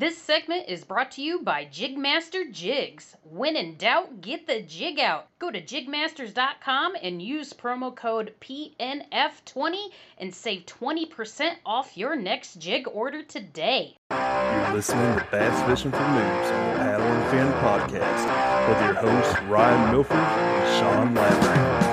This segment is brought to you by Jigmaster Jigs. When in doubt, get the jig out. Go to jigmasters.com and use promo code PNF20 and save 20% off your next jig order today. You're listening to Bass Fishing for Noobs on the Paddle and Fin podcast with your hosts Ryan Milford and Sean Lavery.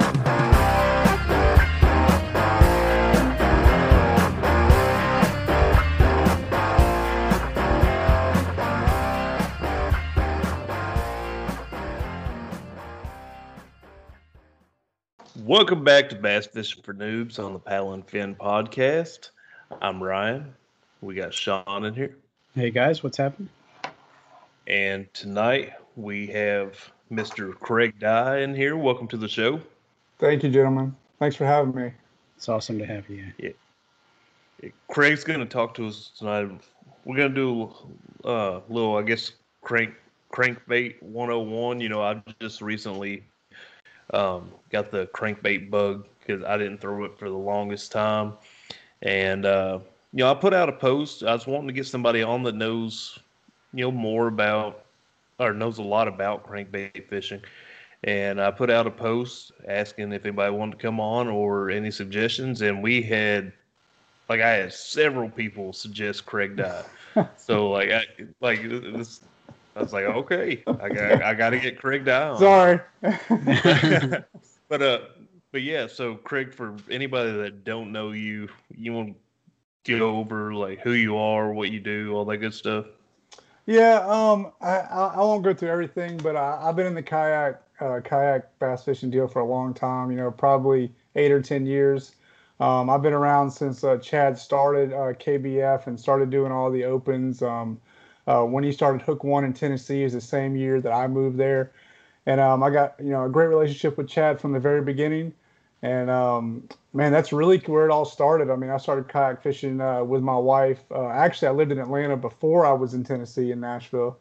Welcome back to Bass Fishing for Noobs on the Paddle and Fin podcast. I'm Ryan. We got Sean in here. Hey guys, what's happening? And tonight we have Mr. Craig Dye in here. Welcome to the show. Thank you, gentlemen. Thanks for having me. It's awesome to have you. Yeah. Craig's going to talk to us tonight. We're going to do a uh, little, I guess, crank crankbait 101. You know, I just recently um, got the crankbait bug because I didn't throw it for the longest time. And, uh, you know, I put out a post. I was wanting to get somebody on that knows, you know, more about or knows a lot about crankbait fishing. And I put out a post asking if anybody wanted to come on or any suggestions. And we had, like, I had several people suggest Craig Dye. so, like, I, like this, I was like, okay, I got, I got to get Craig down. Sorry. but uh, but yeah. So Craig, for anybody that don't know you, you want to go over like who you are, what you do, all that good stuff. Yeah. Um. I I, I won't go through everything, but I, I've been in the kayak uh, kayak bass fishing deal for a long time. You know, probably eight or ten years. Um, I've been around since uh, Chad started uh, KBF and started doing all the opens. Um, uh, when he started Hook One in Tennessee is the same year that I moved there, and um, I got you know a great relationship with Chad from the very beginning. And um, man, that's really where it all started. I mean, I started kayak fishing uh, with my wife. Uh, actually, I lived in Atlanta before I was in Tennessee in Nashville,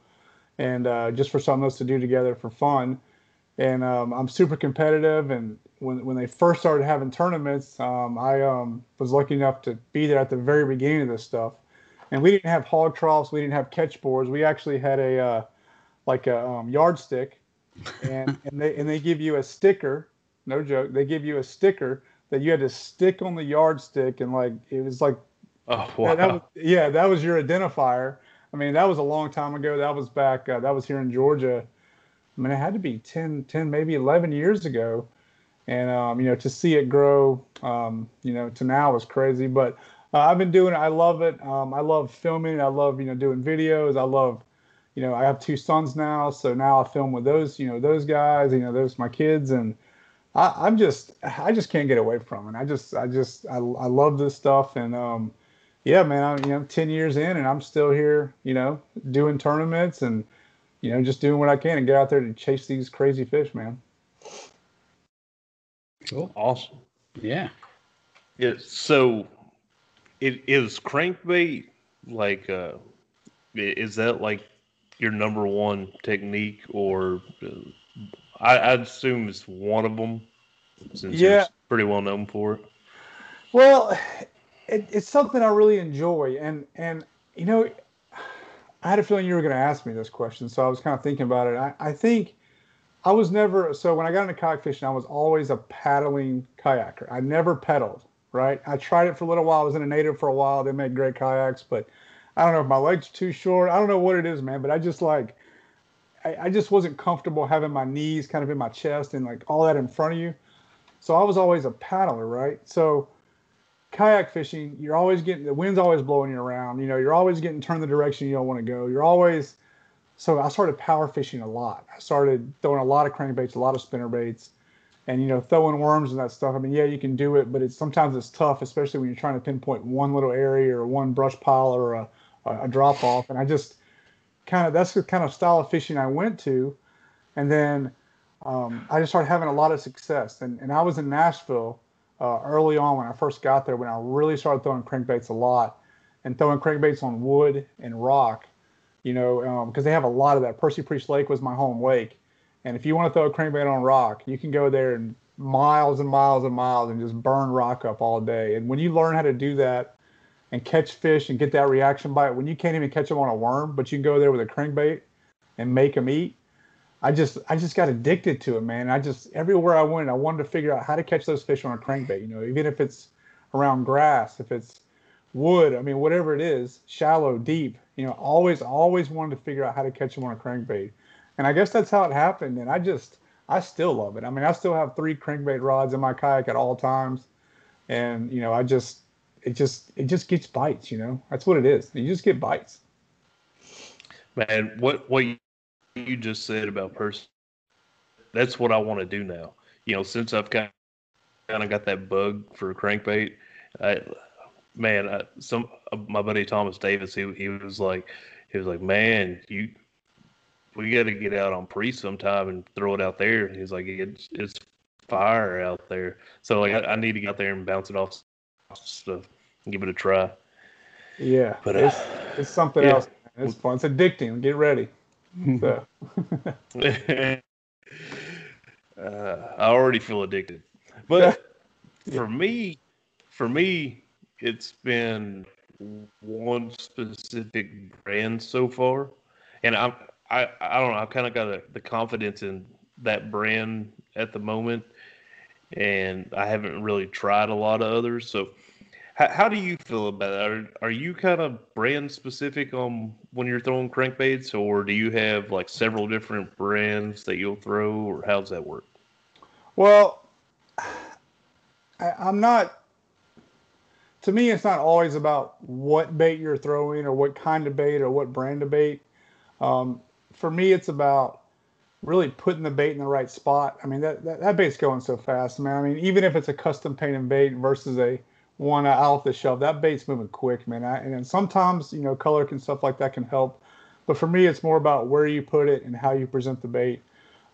and uh, just for something else to do together for fun. And um, I'm super competitive. And when when they first started having tournaments, um, I um, was lucky enough to be there at the very beginning of this stuff and we didn't have hog troughs, we didn't have catch boards. We actually had a uh, like a um, yardstick, and and they and they give you a sticker. No joke. They give you a sticker that you had to stick on the yardstick, and like it was like, oh wow, that was, yeah, that was your identifier. I mean, that was a long time ago. That was back. Uh, that was here in Georgia. I mean, it had to be 10, 10 maybe 11 years ago. And, um, you know, to see it grow, um, you know, to now is crazy. But uh, I've been doing it. I love it. Um, I love filming. I love you know doing videos. I love, you know, I have two sons now, so now I film with those you know those guys. You know, those my kids, and I, am just I just can't get away from it. I just I just I, I love this stuff, and um, yeah, man, I'm you know 10 years in, and I'm still here. You know, doing tournaments and you know just doing what I can and get out there to chase these crazy fish, man. Cool. Awesome. Yeah. Yeah. So it is crankbait like uh is that like your number one technique or uh, I, I'd assume it's one of them since yeah. you're pretty well known for it. Well, it, it's something I really enjoy, and and you know, I had a feeling you were going to ask me this question, so I was kind of thinking about it. I, I think I was never so when I got into kayak fishing, I was always a paddling kayaker. I never pedaled right? I tried it for a little while. I was in a native for a while. They made great kayaks, but I don't know if my legs are too short. I don't know what it is, man, but I just like I, I just wasn't comfortable having my knees kind of in my chest and like all that in front of you. So I was always a paddler, right? So kayak fishing, you're always getting the wind's always blowing you around. You know, you're always getting turned the direction you don't want to go. You're always so I started power fishing a lot. I started throwing a lot of crankbaits, a lot of spinner baits, and you know, throwing worms and that stuff. I mean, yeah, you can do it, but it's sometimes it's tough, especially when you're trying to pinpoint one little area or one brush pile or a, a drop off. And I just kind of that's the kind of style of fishing I went to, and then um, I just started having a lot of success. And and I was in Nashville uh, early on when I first got there when I really started throwing crankbaits a lot and throwing crankbaits on wood and rock you know, because um, they have a lot of that. Percy Priest Lake was my home lake, and if you want to throw a crankbait on rock, you can go there and miles and miles and miles and just burn rock up all day. And when you learn how to do that and catch fish and get that reaction bite, when you can't even catch them on a worm, but you can go there with a crankbait and make them eat. I just I just got addicted to it, man. I just everywhere I went, I wanted to figure out how to catch those fish on a crankbait. You know, even if it's around grass, if it's wood, I mean, whatever it is, shallow, deep, you know, always, always wanted to figure out how to catch them on a crankbait. And I guess that's how it happened. And I just, I still love it. I mean, I still have three crankbait rods in my kayak at all times. And, you know, I just, it just, it just gets bites, you know, that's what it is. You just get bites. Man, what, what you just said about Percy, that's what I want to do now. You know, since I've kind of got that bug for crankbait, I, man, uh, some my buddy Thomas Davis, he he was like, he was like, man, you, we got to get out on pre sometime and throw it out there. And he's like, it's it's fire out there. So like, I, I need to get out there and bounce it off stuff and give it a try. Yeah, but it's, uh, it's something yeah. else. It's fun. It's addicting. Get ready. So. uh, I already feel addicted, but yeah. for me, for me, it's been one specific brand so far, and I'm I I don't know. I've kind of got a, the confidence in that brand at the moment, and I haven't really tried a lot of others. So, how, how do you feel about it? Are are you kind of brand specific on when you're throwing crankbaits, or do you have like several different brands that you'll throw, or how's that work? Well, I, I'm not to me, it's not always about what bait you're throwing or what kind of bait or what brand of bait. Um, for me, it's about really putting the bait in the right spot. I mean, that, that, that bait's going so fast, man. I mean, even if it's a custom painted bait versus a one off the shelf, that bait's moving quick, man. I, and sometimes, you know, color and stuff like that can help. But for me, it's more about where you put it and how you present the bait.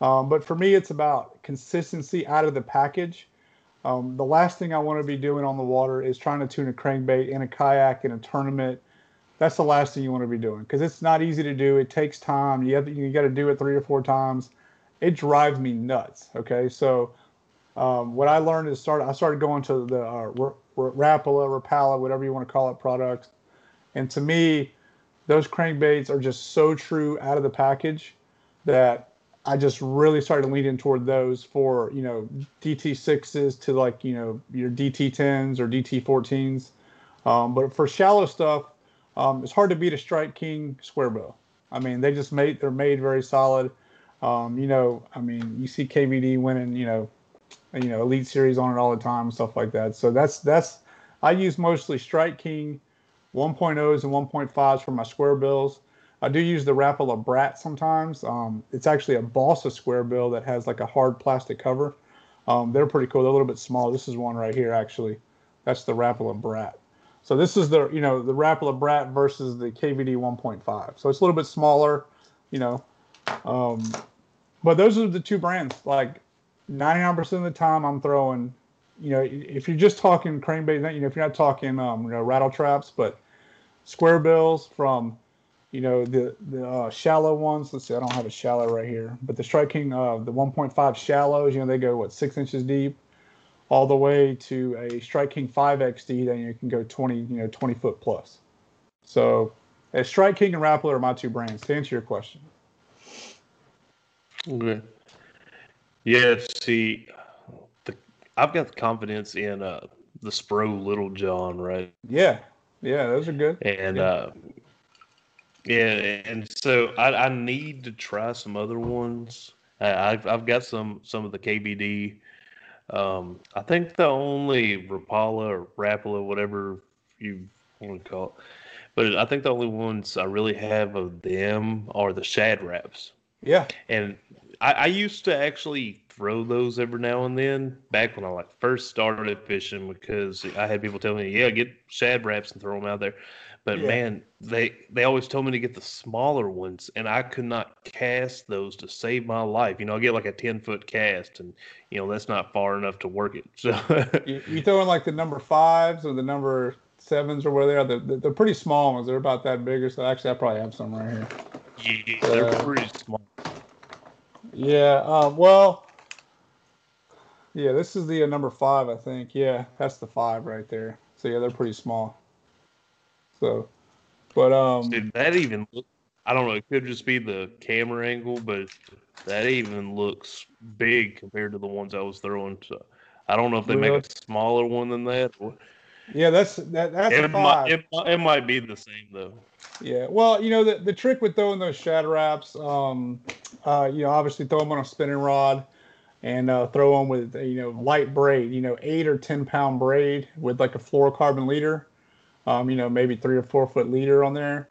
Um, but for me, it's about consistency out of the package. Um, the last thing I want to be doing on the water is trying to tune a crankbait in a kayak in a tournament. That's the last thing you want to be doing because it's not easy to do. It takes time. You have you got to do it three or four times. It drives me nuts. Okay, so um, what I learned is start. I started going to the uh, Rapala, Rapala, whatever you want to call it, products. And to me, those crankbaits are just so true out of the package that I just really started leaning toward those for you know DT sixes to like you know your DT tens or DT fourteens. Um, but for shallow stuff, um, it's hard to beat a Strike King square bill. I mean, they just made they're made very solid. Um, you know, I mean, you see KVD winning, you know, you know, Elite Series on it all the time, stuff like that. So that's that's I use mostly Strike King 1.0s and 1.5s for my square bills. I do use the Rapala Brat sometimes. Um, it's actually a balsa square bill that has like a hard plastic cover. Um, they're pretty cool. They're a little bit small. This is one right here, actually. That's the Rapala Brat. So this is the you know the Rapala Brat versus the KVD 1.5. So it's a little bit smaller, you know. Um, but those are the two brands. Like 99% of the time, I'm throwing. You know, if you're just talking crankbait, you know, if you're not talking um, you know rattle traps, but square bills from you know the the uh, shallow ones. Let's see, I don't have a shallow right here, but the Strike King uh, the 1.5 shallows, you know, they go what six inches deep, all the way to a Strike King 5XD. Then you can go 20, you know, 20 foot plus. So, a Strike King and Rapala are my two brands. To answer your question. Okay. Yeah. See, the I've got the confidence in uh the Spro Little John, right? Yeah. Yeah, those are good. And yeah. uh Yeah, and so I, I need to try some other ones. I, I've I've got some some of the KVD. Um, I think the only Rapala or Rapala, whatever you want to call it, but I think the only ones I really have of them are the Shad Raps. Yeah. And I, I used to actually throw those every now and then back when I like first started fishing because I had people tell me, yeah, get Shad Raps and throw them out there. But Yeah. man, they they always told me to get the smaller ones, and I could not cast those to save my life. You know, I get like a ten foot cast, and you know that's not far enough to work it. So You, you throwing like the number fives or the number sevens or where they are? They're, they're pretty small ones. They're about that bigger. So actually, I probably have some right here. yeah, they're Uh, pretty small. Yeah. Um, well. Yeah, this is the uh, number five, I think. Yeah, that's the five right there. So yeah, they're pretty small. So, but um, Dude, that even look, I don't know. It could just be the camera angle, but that even looks big compared to the ones I was throwing. So I don't know if they Really? make a smaller one than that. Or, yeah, that's that that's it, might, it, might- it might be the same though. Yeah, well, you know the the trick with throwing those Shad Raps, um, uh, you know, obviously throw them on a spinning rod, and uh, throw them with you know light braid, you know, eight or ten pound braid with like a fluorocarbon leader, um, you know, maybe three or four foot leader on there,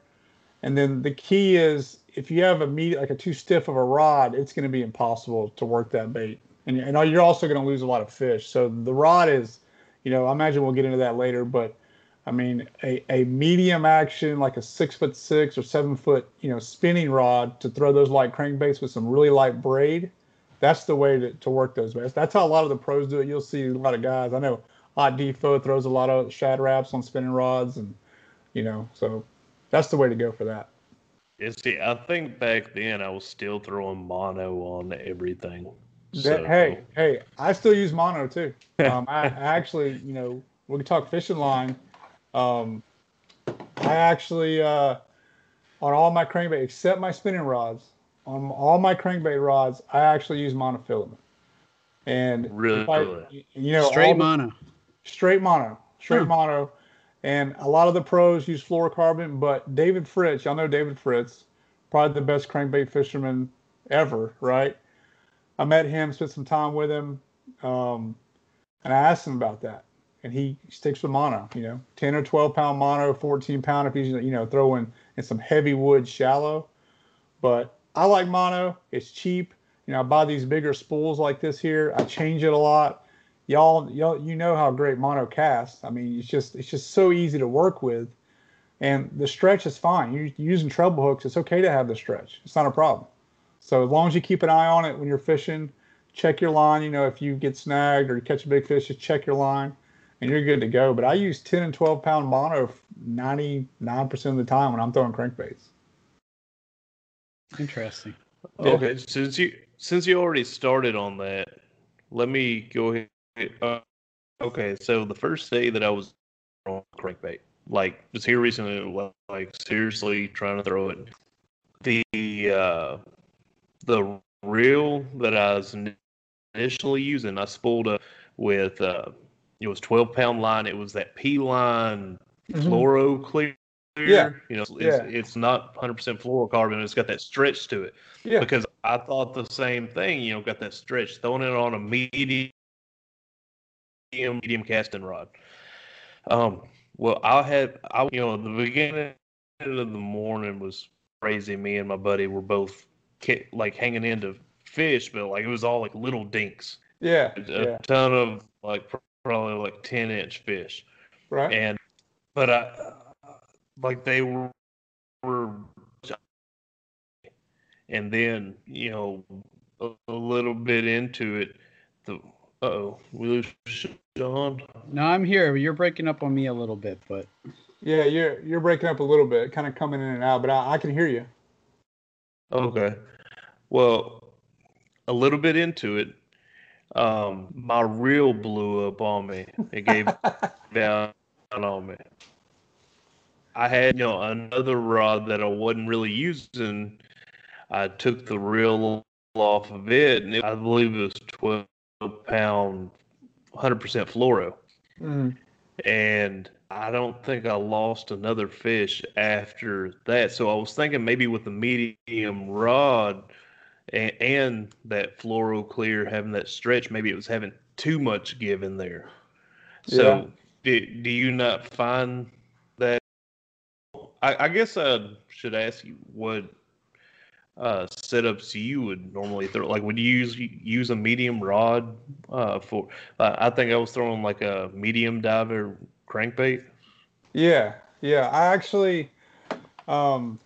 and then the key is if you have a meat like a too stiff of a rod, it's going to be impossible to work that bait, and and you're also going to lose a lot of fish. So the rod is, you know, I imagine we'll get into that later, but I mean, a, a medium action, like a six foot six or seven foot, you know, spinning rod to throw those light crankbaits with some really light braid. That's the way to, to work those baits. That's how a lot of the pros do it. You'll see a lot of guys. I know Ott DeFoe throws a lot of shad raps on spinning rods, and you know, so that's the way to go for that. Yeah, see, I think back then I was still throwing mono on everything. So, hey, hey, I still use mono too. Um, I, I actually, you know, we can talk fishing line. Um, I actually, uh, on all my crankbait, except my spinning rods, on all my crankbait rods, I actually use monofilament. And Really? I- you know, all Straight the- mono. Straight mono, straight Huh. mono. And a lot of the pros use fluorocarbon, but David Fritts, y'all know David Fritts, probably the best crankbait fisherman ever, right? I met him, spent some time with him, um, and I asked him about that. And he sticks with mono, you know, 10 or 12 pound mono, 14 pound if he's, you know, throwing in some heavy wood shallow. But I like mono. It's cheap. You know, I buy these bigger spools like this here. I change it a lot y'all y'all you know how great mono casts. I mean, it's just it's just so easy to work with, and the stretch is fine. You're using treble hooks. It's okay to have the stretch. It's not a problem. So as long as you keep an eye on it when you're fishing, check your line. You know, if you get snagged or you catch a big fish, just check your line, and you're good to go. But I use 10 and 12 pound mono 99% of the time when I'm throwing crankbaits. Interesting. Okay, since you since you already started on that, let me go ahead. Uh, okay, so the first day that I was on crankbait, like just here recently, was, like seriously trying to throw it, the uh, the reel that I was initially using, I spooled up with uh, it was twelve pound line. It was that P line fluoro clear. Mm-hmm. Yeah. you know, it's, Yeah. it's not 100% fluorocarbon. It's got that stretch to it Yeah. because I thought the same thing. You know, got that stretch, throwing it on a medium, medium casting rod. Um, well, I had, I you know, the beginning of the morning was crazy. Me and my buddy were both like hanging into fish, but like it was all like little dinks, Yeah. a Yeah. ton of like probably like ten inch fish Right. and but I like they were, were and then you know a, a little bit into it the oh we lose Sean No, I'm here. You're breaking up on me a little bit, but Yeah. You're you're breaking up a little bit, kind of coming in and out, but I, I can hear you. okay well a little bit into it um my reel blew up on me it gave down on me I had you know another rod that I wasn't really using I took the reel off of it, and it, I believe it was 12 pound, 100% fluoro. Mhm. And I don't think I lost another fish after that. So I was thinking maybe with the medium rod and, and that fluoro clear having that stretch, maybe it was having too much give in there. So Yeah. do, do you not find that? I, I guess I should ask you what uh, setups you would normally throw. Like, would you use use a medium rod uh, for? Uh, I think I was throwing like a medium diver crankbait. Yeah, yeah. I actually, um,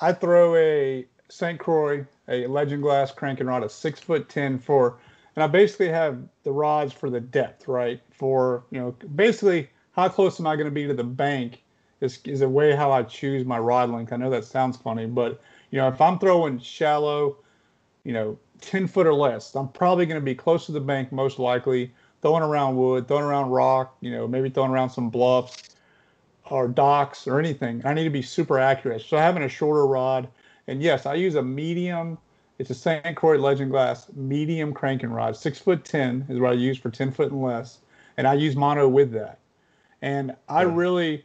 I throw a St. Croix, a Legend Glass cranking rod, a six foot ten for, and I basically have the rods for the depth, right? For you know, basically how close am I going to be to the bank is is a way how I choose my rod length. I know that sounds funny, but you know, if I'm throwing shallow, you know, ten foot or less, I'm probably going to be close to the bank most likely. Throwing around wood, throwing around rock, you know, maybe throwing around some bluffs or docks or anything. I need to be super accurate. So having a shorter rod, and yes, I use a medium. It's a St. Croix Legend Glass medium cranking rod, six foot ten is what I use for ten foot and less, and I use mono with that. And I really,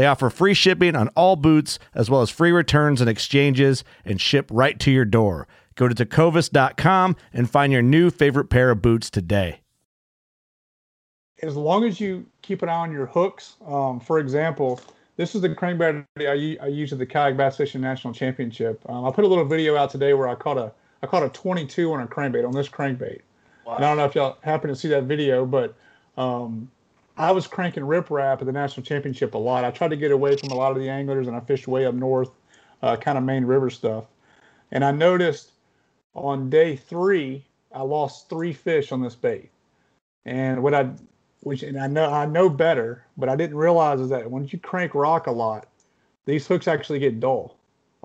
They offer free shipping on all boots, as well as free returns and exchanges, and ship right to your door. Go to tecovas.com and find your new favorite pair of boots today. as long as you keep an eye on your hooks, um, for example, this is the crankbait I, used at the kayak bass fishing national championship. Um, I put a little video out today where I caught a I caught a 22 on a crankbait on this crankbait. And I don't know if y'all happen to see that video, but um, I was cranking riprap at the national championship a lot. I tried to get away from a lot of the anglers, and I fished way up north, uh, kind of main river stuff. And I noticed on day three, I lost three fish on this bait. And what I, which and I know I know better, but I didn't realize is that when you crank rock a lot, these hooks actually get dull,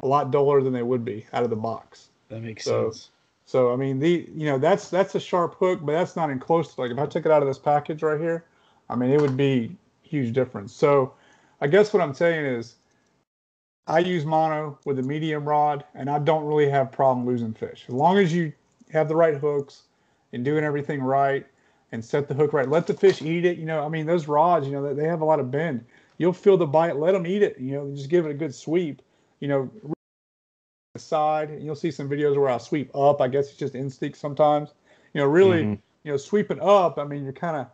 a lot duller than they would be out of the box. That makes So- sense. So I mean, the you know that's that's a sharp hook, but that's not in close to like if I took it out of this package right here, I mean it would be huge difference. So I guess what I'm saying is I use mono with a medium rod, and I don't really have problem losing fish as long as you have the right hooks and doing everything right and set the hook right. Let the fish eat it. You know, I mean those rods, you know, they- have a lot of bend. You'll feel the bite. Let them eat it. You know, just give it a good sweep. You know, side. And you'll see some videos where I sweep up. I guess it's just instinct sometimes. You know, really, Mhm. you know, sweeping up. I mean, you're kind of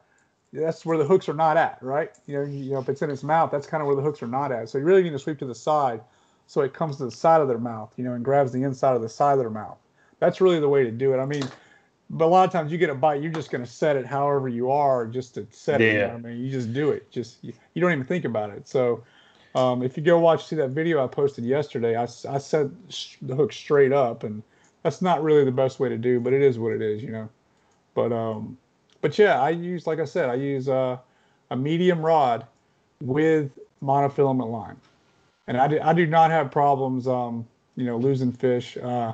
that's where the hooks are not at, right? You know, you know, if it's in its mouth, that's kind of where the hooks are not at. So you really need to sweep to the side, so it comes to the side of their mouth, you know, and grabs the inside of the side of their mouth. That's really the way to do it. I mean, but a lot of times you get a bite, you're just going to set it however you are, just to set it. you know Yeah. I mean, you just do it. Just you, you don't even think about it. So. Um, if you go watch, see that video I posted yesterday, I I set the hook straight up, and that's not really the best way to do, but it is what it is, you know. But um, but yeah, I use like I said, I use uh, a medium rod with monofilament line, and I do, I do not have problems, um, you know, losing fish. Uh,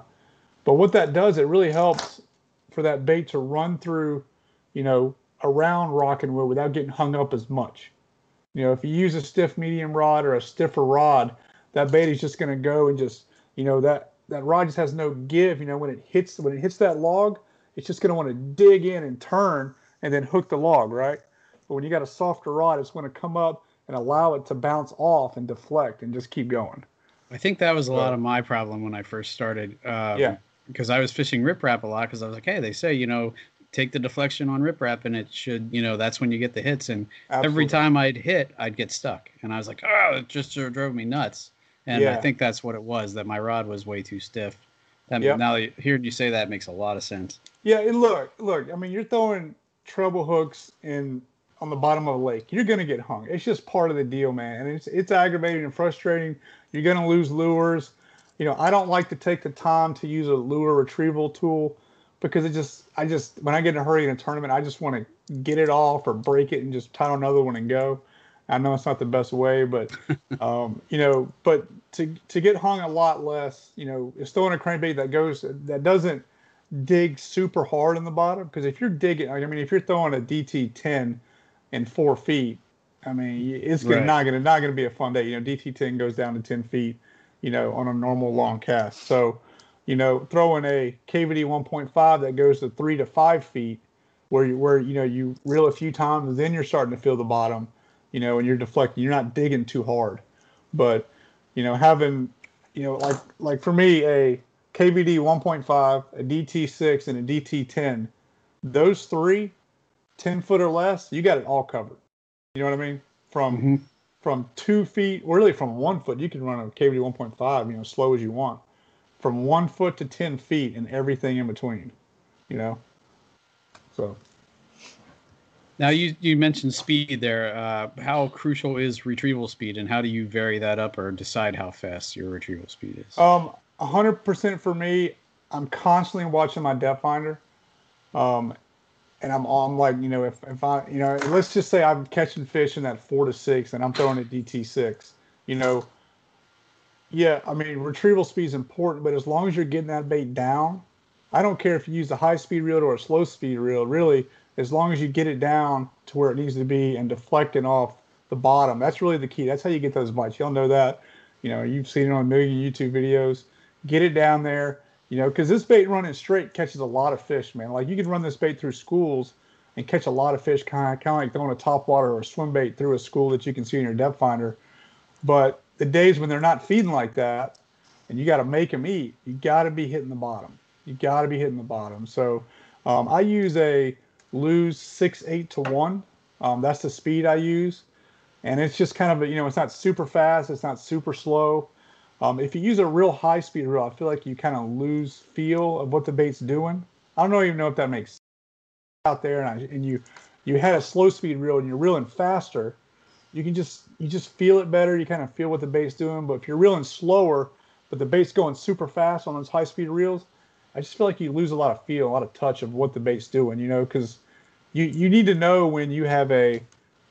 but what that does, it really helps for that bait to run through, you know, around rock and wood without getting hung up as much. You know, if you use a stiff medium rod or a stiffer rod, that bait is just going to go and just, you know, that that rod just has no give. You know, when it hits when it hits that log, it's just going to want to dig in and turn and then hook the log, right? But when you got a softer rod, it's going to come up and allow it to bounce off and deflect and just keep going. I think that was a lot of my problem when I first started. Um, Yeah. Because I was fishing riprap a lot because I was like, hey, they say, you know, take the deflection on riprap and it should, you know, that's when you get the hits. And every time I'd hit, I'd get stuck. And I was like, oh, it just sort of drove me nuts. and Yeah. I think that's what it was. That my rod was way too stiff. That, Yep. Now that- hearing you say that makes a lot of sense. Yeah, and look, look. I mean, you're throwing treble hooks in on the bottom of a lake. You're gonna get hung. It's just part of the deal, man. And it's it's aggravating and frustrating. You're gonna lose lures. You know, I don't like to take the time to use a lure retrieval tool because it just I just when I get in a hurry in a tournament, I just want to get it off or break it and just tie on another one and go. I know it's not the best way, but um, you know, but to to get hung a lot less, you know, is throwing a crankbait that goes that doesn't dig super hard in the bottom because if you're digging, I mean, if you're throwing a DT ten in four feet, I mean, it's gonna, Right. not gonna not gonna be a fun day. You know, DT ten goes down to ten feet, you know, on a normal long cast. So, you know, throwing a KVD one point five that goes to three to five feet, where you where you know you reel a few times, then you're starting to feel the bottom, you know, and you're deflecting. You're not digging too hard, but you know, having you know, like like for me, a KVD 1.5, a DT6, and a DT10, those three, 10 foot or less, you got it all covered. You know what I mean? From Mhm. from two feet, or really from one foot, you can run a KVD 1.5, you know, slow as you want. From one foot to 10 feet and everything in between, you know? So, Now you you mentioned speed there. Uh, how crucial is retrieval speed, and how do you vary that up or decide how fast your retrieval speed is? Um, hundred percent for me. I'm constantly watching my depth finder, um, and I'm I'm like you know if if I you know let's just say I'm catching fish in that four to six and I'm throwing a DT six, you know. Yeah, I mean retrieval speed is important, but as long as you're getting that bait down, I don't care if you use a high speed reel or a slow speed reel. Really, as long as you get it down to where it needs to be and deflecting off the bottom, that's really the key. That's how you get those bites. Y'all know that. You know, you've seen it on a million YouTube videos. Get it down there, you know, because this bait running straight catches a lot of fish, man. Like you can run this bait through schools and catch a lot of fish, kind of kind of like throwing a top water or a swim bait through a school that you can see in your depth finder. But the days when they're not feeding like that, and you got to make them eat, you got to be hitting the bottom. You got to be hitting the bottom. So um, I use a Lew's six eight to one. Um, that's the speed I use, and it's just kind of a, you know it's not super fast, it's not super slow. Um, if you use a real high speed reel, I feel like you kind of lose feel of what the bait's doing. I don't even know if that makes out there, and, I, and you you had a slow speed reel and you're reeling faster, you can just you just feel it better. You kind of feel what the bait's doing. But if you're reeling slower, but the bait's going super fast on those high speed reels, I just feel like you lose a lot of feel, a lot of touch of what the bait's doing. You know, because you you need to know when you have a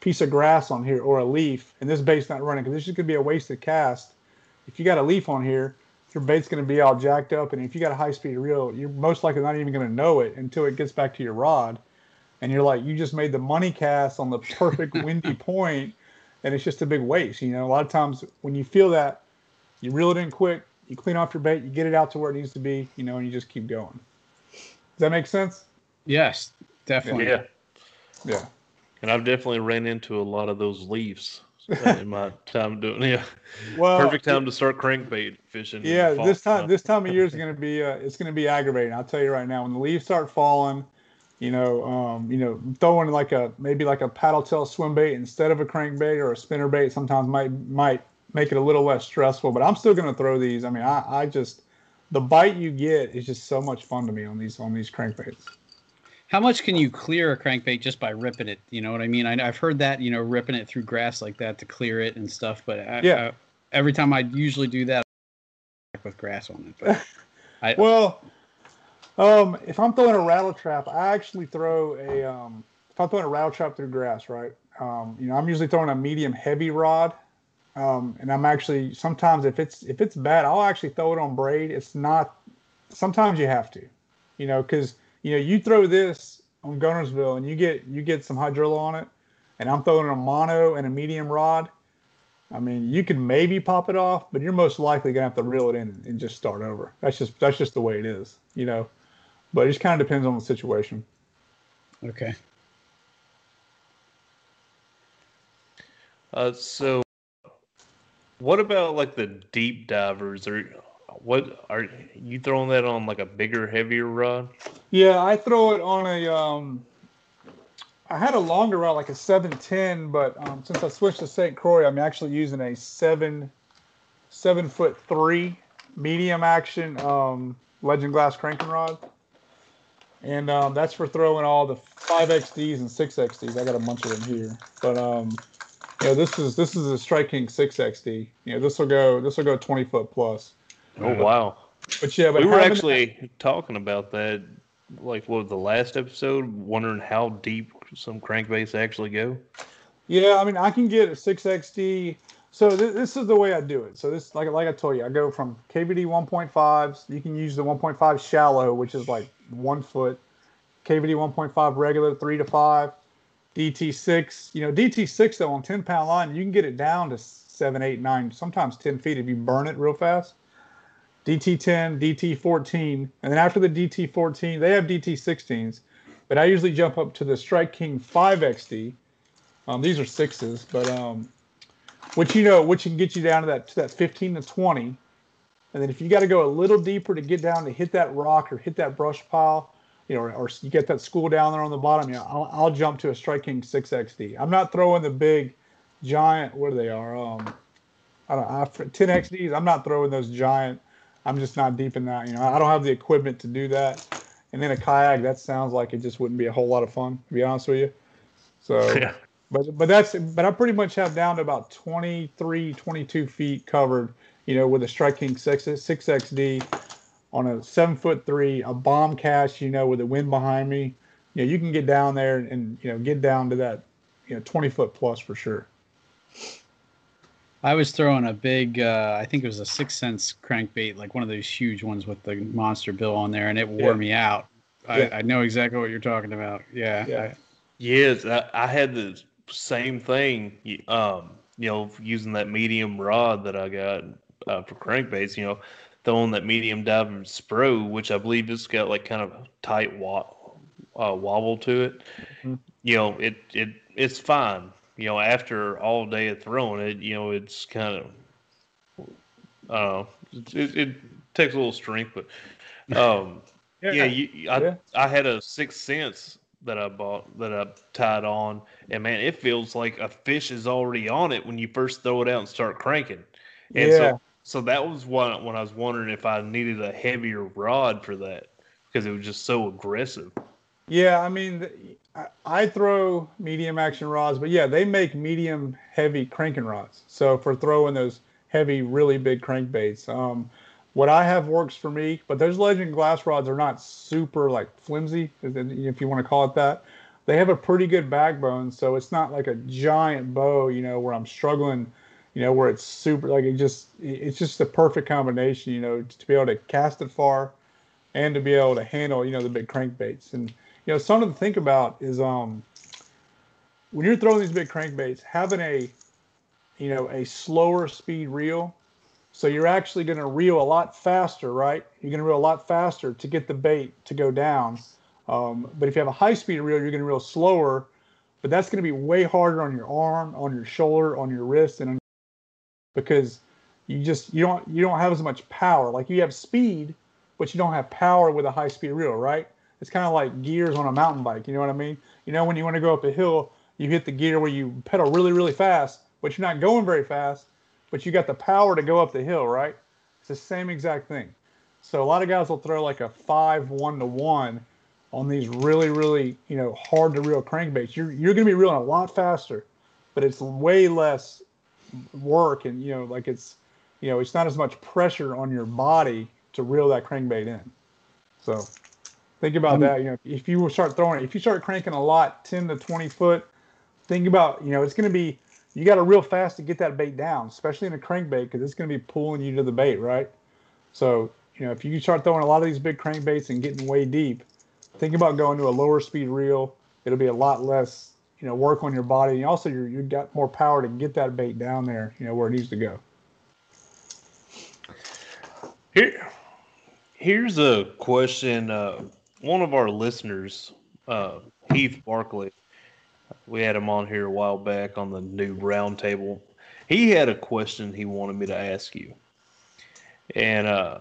piece of grass on here or a leaf, and this bait's not running because this is going to be a wasted cast. If you got a leaf on here, your bait's going to be all jacked up, and if you got a high speed reel, you're most likely not even going to know it until it gets back to your rod, and you're like, you just made the money cast on the perfect windy point, and it's just a big waste. You know, a lot of times when you feel that, you reel it in quick, you clean off your bait, you get it out to where it needs to be, you know, and you just keep going. Does that make sense? Yes, definitely. Yeah, Yeah. and I've definitely ran into a lot of those leaves in my time doing. Yeah, Well, perfect time to start crankbait fishing. Yeah, this time time. this time of year is going to be uh, it's going to be aggravating. I'll tell you right now. When the leaves start falling, you know, um, you know, throwing like a maybe like a paddle tail swim bait instead of a crankbait or a spinner bait sometimes might might make it a little less stressful. But I'm still going to throw these. I mean, I, I just the bite you get is just so much fun to me on these on these crankbaits. How much can you clear a crankbait just by ripping it? You know what I mean? I, I've heard that, you know, ripping it through grass like that to clear it and stuff. But I, Yeah. I- every time I usually do that, with grass on it. But I, Well, um, if I'm throwing a rattle trap, I actually throw a um, if I'm throwing a rattle trap through grass, right? Um, you know, I'm usually throwing a medium heavy rod, um, and I'm actually sometimes if it's if it's bad, I'll actually throw it on braid. It's not. Sometimes you have to, you know, because you know you throw this on Guntersville and you get you get some hydrilla on it, and I'm throwing a mono and a medium rod. I mean, you can maybe pop it off, but you're most likely gonna have to reel it in and just start over. That's just that's just the way it is, you know. But it just kind of depends on the situation. okay. Uh, so, what about like the deep divers? Or what are you throwing that on like a bigger, heavier rod? Yeah, I throw it on a. Um, I had a longer rod, like a seven ten, but um, since I switched to St. Croix, I'm actually using a seven seven foot three medium action um, Legend Glass cranking rod, and um, that's for throwing all the five XDs and six XDs. I got a bunch of them here, but um, know this is this is a Strike King six XD. You know this will go this will go twenty foot plus. Oh uh, wow! But yeah, but we were having- actually talking about that, like what the last episode, wondering how deep some crankbaits actually go. Yeah, I mean, I can get a 6XD. So th- this is the way I do it. So this, like, like I told you, I go from KVD 1.5s. You can use the 1.5 shallow, which is like one foot. KVD 1.5 regular, three to five. DT6, you know, DT6 though on 10 pound line, you can get it down to seven, eight, nine, sometimes 10 feet if you burn it real fast. DT10, DT14, and then after the DT14, they have DT16s, but I usually jump up to the Strike King 5XD. Um, these are sixes, but um, which you know, which can get you down to that to that 15 to 20. And then if you got to go a little deeper to get down to hit that rock or hit that brush pile, you know, or, or you get that school down there on the bottom, know, I'll, I'll jump to a Strike King 6XD. I'm not throwing the big, giant. What they are? Um, I don't. I, 10 XDs. I'm not throwing those giant. I'm just not deep in that. You know, I don't have the equipment to do that. And then a kayak, that sounds like it just wouldn't be a whole lot of fun, to be honest with you. So, Yeah. but but that's but I pretty much have down to about 23, 22 feet covered. You know, with a Strike King six six XD on a seven foot three, a bomb cast. You know, with the wind behind me. You know, you can get down there and you know get down to that, you know, 20 foot plus for sure. I was throwing a big, uh, I think it was a sixth sense crankbait, like one of those huge ones with the monster bill on there, and it wore Yeah. me out. I, Yeah. I know exactly what you're talking about. Yeah. Yeah. Yes, I, I had the same thing. Um, you know, using that medium rod that I got uh, for crankbaits. You know, throwing that medium diving spro, which I believe it's got like kind of a tight wa- uh, wobble to it. Mhm. You know, it it it's fine. You know, after all day of throwing it, you know, it's kind of, I don't know, it, it, takes a little strength, but um, yeah, you, I, Yeah. I had a sixth sense that I bought that I tied on, and man, it feels like a fish is already on it when you first throw it out and start cranking. And Yeah. so, so that was one when I was wondering if I needed a heavier rod for that because it was just so aggressive. Yeah, I mean, I, throw medium action rods, but yeah, they make medium heavy cranking rods. So for throwing those heavy, really big crankbaits, um, what I have works for me. But those Legend glass rods are not super like flimsy, if you want to call it that. They have a pretty good backbone, so it's not like a giant bow, you know, where I'm struggling, you know, where it's super like it just it's just the perfect combination, you know, to be able to cast it far and to be able to handle, you know, the big crankbaits. And you know, something to think about is um when you're throwing these big crankbaits, having a you know a slower speed reel, so you're actually going to reel a lot faster, right? You're going to reel a lot faster to get the bait to go down. Um, but if you have a high speed reel, you're going to reel slower, but that's going to be way harder on your arm, on your shoulder, on your wrist, and on because you just you don't you don't have as much power. Like you have speed, but you don't have power with a high speed reel, right? It's kind of like gears on a mountain bike. You know what I mean? You know when you want to go up a hill, you hit the gear where you pedal really really fast, but you're not going very fast, but you got the power to go up the hill, right? It's the same exact thing. So a lot of guys will throw like a five one to one on these really really you know hard to reel crankbaits. You're you're going to be reeling a lot faster, but it's way less work and you know like it's you know it's not as much pressure on your body to reel that crankbait in. So think about Um, that. You know, if you start throwing, if you start cranking a lot, ten to twenty foot, think about you know it's going to be you got to reel fast to get that bait down, especially in a crankbait because it's going to be pulling you to the bait, right? So you know if you start throwing a lot of these big crankbaits and getting way deep, think about going to a lower speed reel. It'll be a lot less you know work on your body, and also you you got more power to get that bait down there, you know where it needs to go. Here, here's a question. Uh, one of our listeners, uh, Heath Barkley, we had him on here a while back on the new roundtable. He had a question he wanted me to ask you, and uh,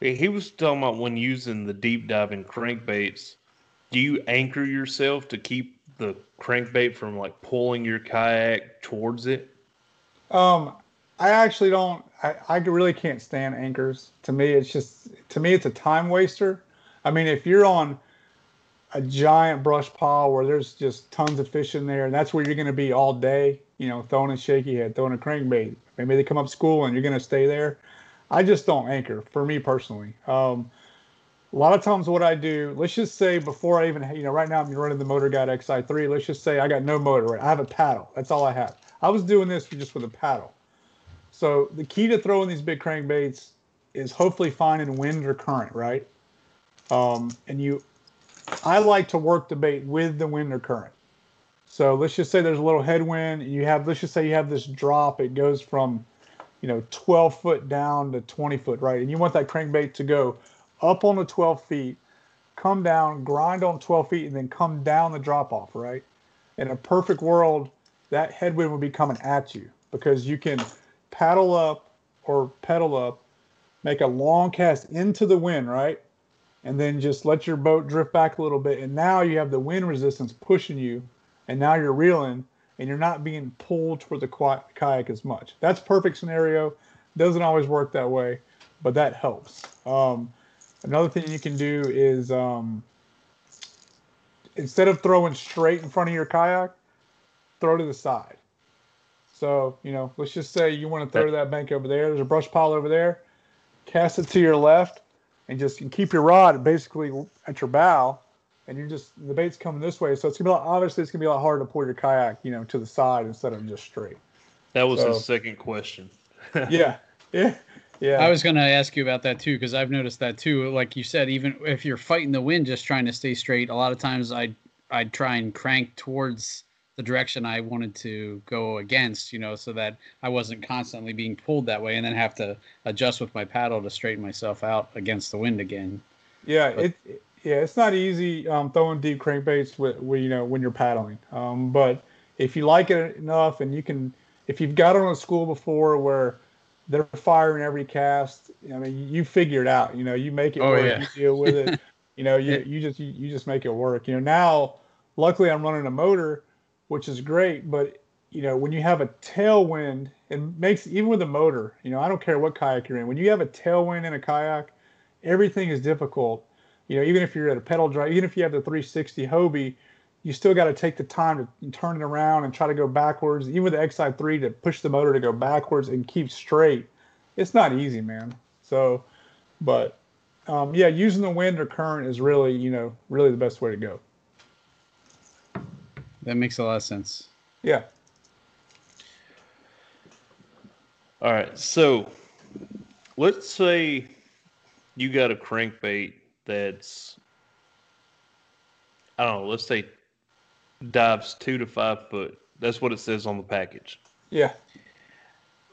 he was talking about when using the deep diving crankbaits. Do you anchor yourself to keep the crankbait from like pulling your kayak towards it? Um, I actually don't. I, I really can't stand anchors. To me, it's just to me it's a time waster. I mean, if you're on a giant brush pile where there's just tons of fish in there, and that's where you're going to be all day, you know, throwing a shaky head, throwing a crankbait. Maybe they come up school and you're going to stay there. I just don't anchor for me personally. Um, a lot of times, what I do, let's just say before I even, you know, right now I'm running the Motor Guide XI3. Let's just say I got no motor. Right? I have a paddle. That's all I have. I was doing this just with a paddle. So the key to throwing these big crankbaits is hopefully finding wind or current, right? Um, and you, I like to work the bait with the wind or current. So let's just say there's a little headwind. And you have, let's just say you have this drop. It goes from, you know, 12 foot down to 20 foot, right? And you want that crankbait to go up on the 12 feet, come down, grind on 12 feet, and then come down the drop off, right? In a perfect world, that headwind would be coming at you because you can paddle up or pedal up, make a long cast into the wind, right? And then just let your boat drift back a little bit. And now you have the wind resistance pushing you, and now you're reeling and you're not being pulled toward the kayak as much. That's perfect scenario. Doesn't always work that way, but that helps. Um, another thing you can do is um, instead of throwing straight in front of your kayak, throw to the side. So, you know, let's just say you want to throw to that bank over there. There's a brush pile over there. Cast it to your left and just keep your rod basically at your bow. And you're just, the bait's coming this way. So it's going to be, lot, obviously, it's going to be a lot harder to pull your kayak, you know, to the side instead of just straight. That was so, his second question. yeah. Yeah. Yeah. I was going to ask you about that too, because I've noticed that too. Like you said, even if you're fighting the wind, just trying to stay straight, a lot of times I I'd try and crank towards the direction I wanted to go against, you know, so that I wasn't constantly being pulled that way and then have to adjust with my paddle to straighten myself out against the wind again. Yeah, but, it yeah, it's not easy um, throwing deep crankbaits with, with, you know when you're paddling. Um, but if you like it enough and you can, if you've got on a school before where they're firing every cast, I mean, you figure it out. You know, you make it oh, work. Yeah. You deal with it. you know, you you just you, you just make it work. You know, now luckily I'm running a motor which is great. But you know, when you have a tailwind, it makes even with a motor. You know, I don't care what kayak you're in. When you have a tailwind in a kayak, everything is difficult. You know, even if you're at a pedal drive, even if you have the 360 Hobie, you still got to take the time to turn it around and try to go backwards. Even with the XI3 to push the motor to go backwards and keep straight, it's not easy, man. So, but um, yeah, using the wind or current is really, you know, really the best way to go. That makes a lot of sense. Yeah. All right. So let's say you got a crankbait that's, I don't know, let's say dives two to five foot. That's what it says on the package. Yeah.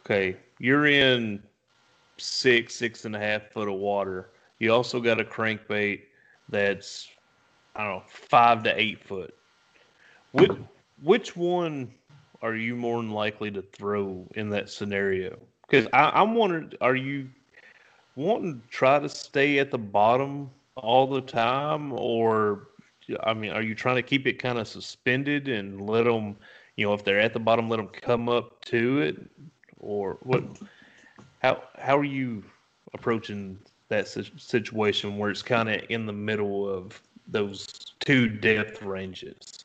Okay. You're in six, six and a half foot of water. You also got a crankbait that's, I don't know, five to eight foot. Which, which one are you more than likely to throw in that scenario? Because I'm wondering, are you wanting to try to stay at the bottom all the time, or I mean, are you trying to keep it kind of suspended and let them, you know, if they're at the bottom, let them come up to it, or what? How how are you approaching that situation where it's kind of in the middle of those two depth ranges?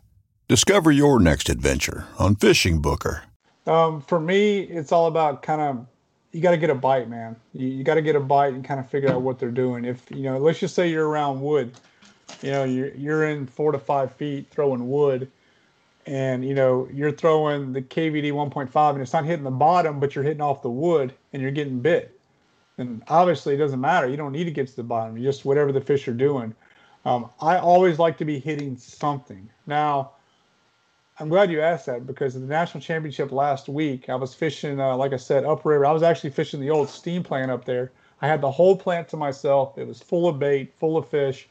Discover your next adventure on Fishing Booker. Um, for me, it's all about kind of you got to get a bite, man. You, you got to get a bite and kind of figure out what they're doing. If you know, let's just say you're around wood, you know, you're you're in four to five feet throwing wood, and you know you're throwing the KVD 1.5 and it's not hitting the bottom, but you're hitting off the wood and you're getting bit. And obviously, it doesn't matter. You don't need to get to the bottom. You just whatever the fish are doing. Um, I always like to be hitting something. Now, I'm glad you asked that because in the national championship last week, I was fishing, uh, like I said, upriver. I was actually fishing the old steam plant up there. I had the whole plant to myself. It was full of bait, full of fish.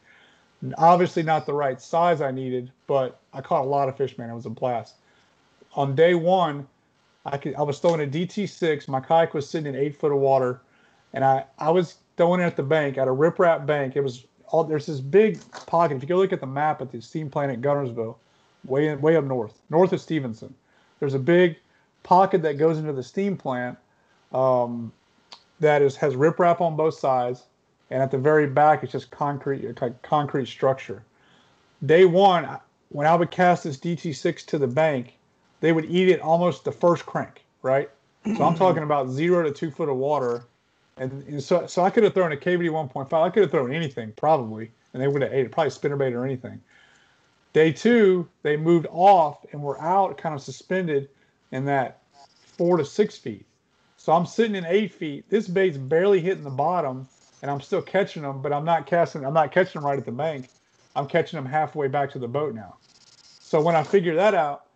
Obviously, not the right size I needed, but I caught a lot of fish, man. It was a blast. On day one, I could I was throwing a DT6. My kayak was sitting in eight foot of water, and I I was throwing it at the bank at a riprap bank. It was all there's this big pocket. If you go look at the map at the steam plant at Guntersville, way in, way up north, north of Stevenson. There's a big pocket that goes into the steam plant um, that is has riprap on both sides, and at the very back it's just concrete, concrete structure. Day one, when I would cast this DT6 to the bank, they would eat it almost the first crank, right? So I'm talking about zero to two foot of water, and, and so so I could have thrown a KVD 1.5. I could have thrown anything probably, and they would have ate it, probably spinnerbait or anything. Day two, they moved off and were out, kind of suspended in that four to six feet. So I'm sitting in eight feet. This bait's barely hitting the bottom, and I'm still catching them, but I'm not casting. I'm not catching them right at the bank. I'm catching them halfway back to the boat now. So when I figure that out,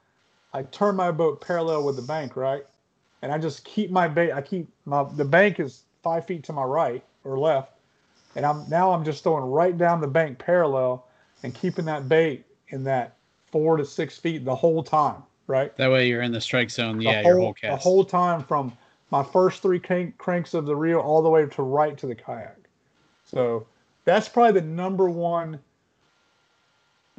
I turn my boat parallel with the bank, right? And I just keep my bait. I keep my the bank is five feet to my right or left, and I'm now I'm just throwing right down the bank parallel and keeping that bait in that four to six feet the whole time, right? That way you're in the strike zone. The yeah, whole, your whole cast. The whole time from my first three crank, cranks of the reel all the way to right to the kayak. So that's probably the number one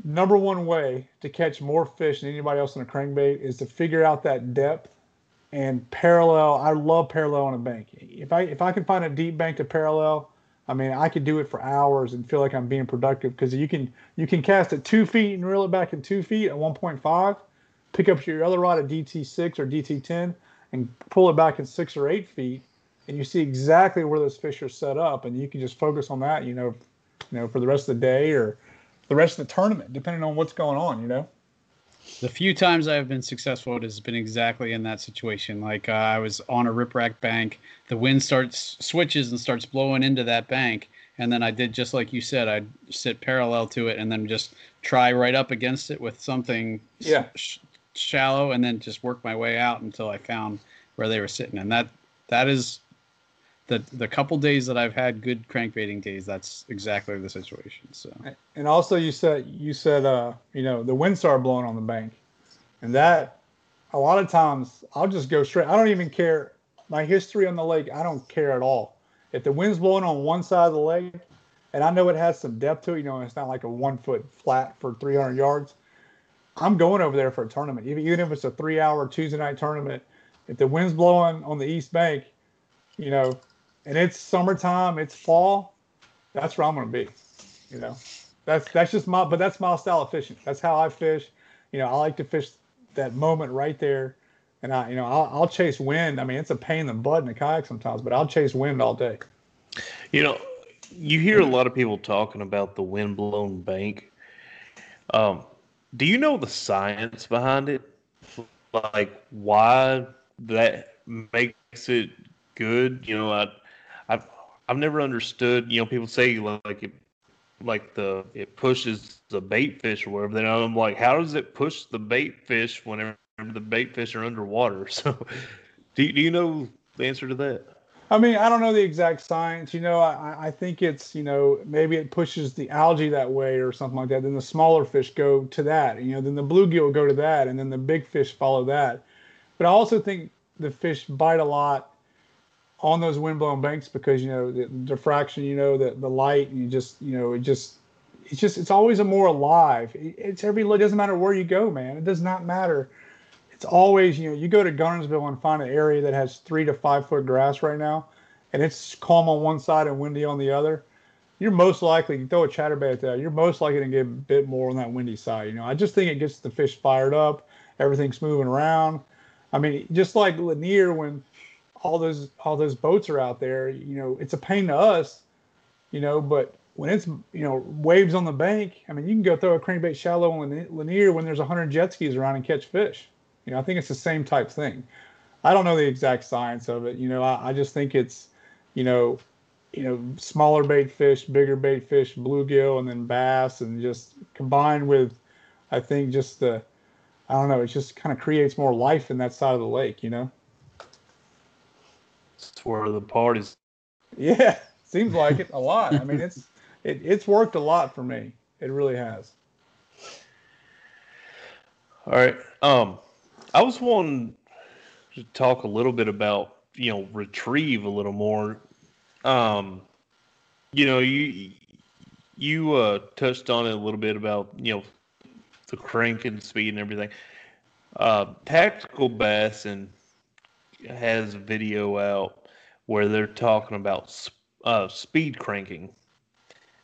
number one way to catch more fish than anybody else on a crankbait is to figure out that depth and parallel. I love parallel on a bank. If I if I can find a deep bank to parallel, I mean, I could do it for hours and feel like I'm being productive because you can you can cast at two feet and reel it back in two feet at 1.5, pick up your other rod at DT6 or DT10 and pull it back in six or eight feet, and you see exactly where those fish are set up, and you can just focus on that, you know, you know, for the rest of the day or the rest of the tournament, depending on what's going on, you know. The few times I've been successful, it has been exactly in that situation. Like uh, I was on a riprap bank, the wind starts switches and starts blowing into that bank, and then I did just like you said. I'd sit parallel to it and then just try right up against it with something Yeah. sh- shallow, and then just work my way out until I found where they were sitting. And that that is the the couple days that I've had good crankbaiting days. That's exactly the situation. So And also, you said you said uh, you know the wind started blowing on the bank, and that a lot of times I'll just go straight. I don't even care. My history on the lake, I don't care at all. If the wind's blowing on one side of the lake, and I know it has some depth to it, you know, it's not like a one foot flat for 300 yards. I'm going over there for a tournament, even even if it's a three hour Tuesday night tournament. If the wind's blowing on the east bank, you know, and it's summertime, it's fall, that's where I'm going to be. You know, that's that's just my, but that's my style of fishing. That's how I fish. You know, I like to fish that moment right there, and I, you know, I'll, I'll chase wind. I mean, it's a pain in the butt in the kayak sometimes, but I'll chase wind all day. You know, you hear a lot of people talking about the windblown bank. Um, do you know the science behind it? Like why that makes it good? You know, I, I've I've never understood. You know, people say like it, like the it pushes the bait fish or whatever. Then I'm like, how does it push the bait fish whenever the bait fish are underwater? So, do do you know the answer to that? I mean, I don't know the exact science. You know, I, I think it's, you know, maybe it pushes the algae that way or something like that. Then the smaller fish go to that. You know, then the bluegill go to that, and then the big fish follow that. But I also think the fish bite a lot on those windblown banks because you know the diffraction, you know, the the light, you just, you know, it just, it's just, it's always a more alive. It- It's every. It doesn't matter where you go, man. It does not matter it's always you know you go to Guntersville and find an area that has three to five foot grass right now, and it's calm on one side and windy on the other. You're most likely you throw a chatterbait at that. You're most likely to get a bit more on that windy side. You know, I just think it gets the fish fired up. Everything's moving around. I mean, just like Lanier when all those all those boats are out there. You know, it's a pain to us. You know, but when it's you know waves on the bank, I mean, you can go throw a crankbait shallow on Lanier when there's hundred jet skis around and catch fish. You know, I think it's the same type thing. I don't know the exact science of it. You know, I, I just think it's, you know, you know, smaller bait fish, bigger bait fish, bluegill, and then bass, and just combined with, I think just the, I don't know. It just kind of creates more life in that side of the lake, you know. Where the parties. Yeah, seems like it a lot. I mean, it's it, it's worked a lot for me. It really has. All right. Um, I was wanting to talk a little bit about you know retrieve a little more. Um, you know you you uh, touched on it a little bit about you know the crank and speed and everything. Uh, Tactical Bassin' has a video out where they're talking about uh, speed cranking,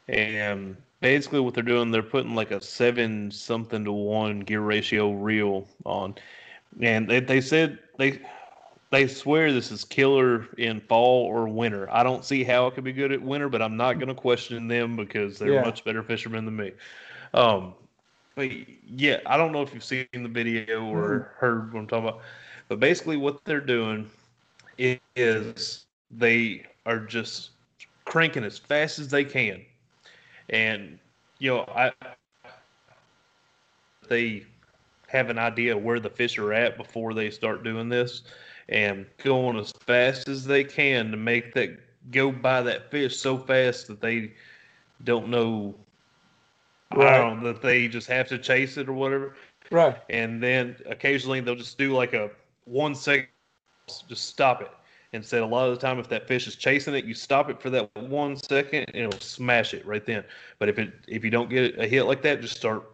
and basically what they're doing, they're putting like a seven something to one gear ratio reel on, and they, they said they they swear this is killer in fall or winter. I don't see how it could be good at winter, but I'm not going to question them because they're Yeah. much better fishermen than me. Um, but yeah, I don't know if you've seen the video or heard what I'm talking about, but basically what they're doing is they are just cranking as fast as they can, and you know I they have an idea where the fish are at before they start doing this and going as fast as they can to make that go by that fish so fast that they don't know I Right. don't know that they just have to chase it or whatever. Right. And then occasionally they'll just do like a one second, just stop it. Instead, a lot of the time, if that fish is chasing it, you stop it for that one second, and it'll smash it right then. But if it if you don't get a hit like that, just start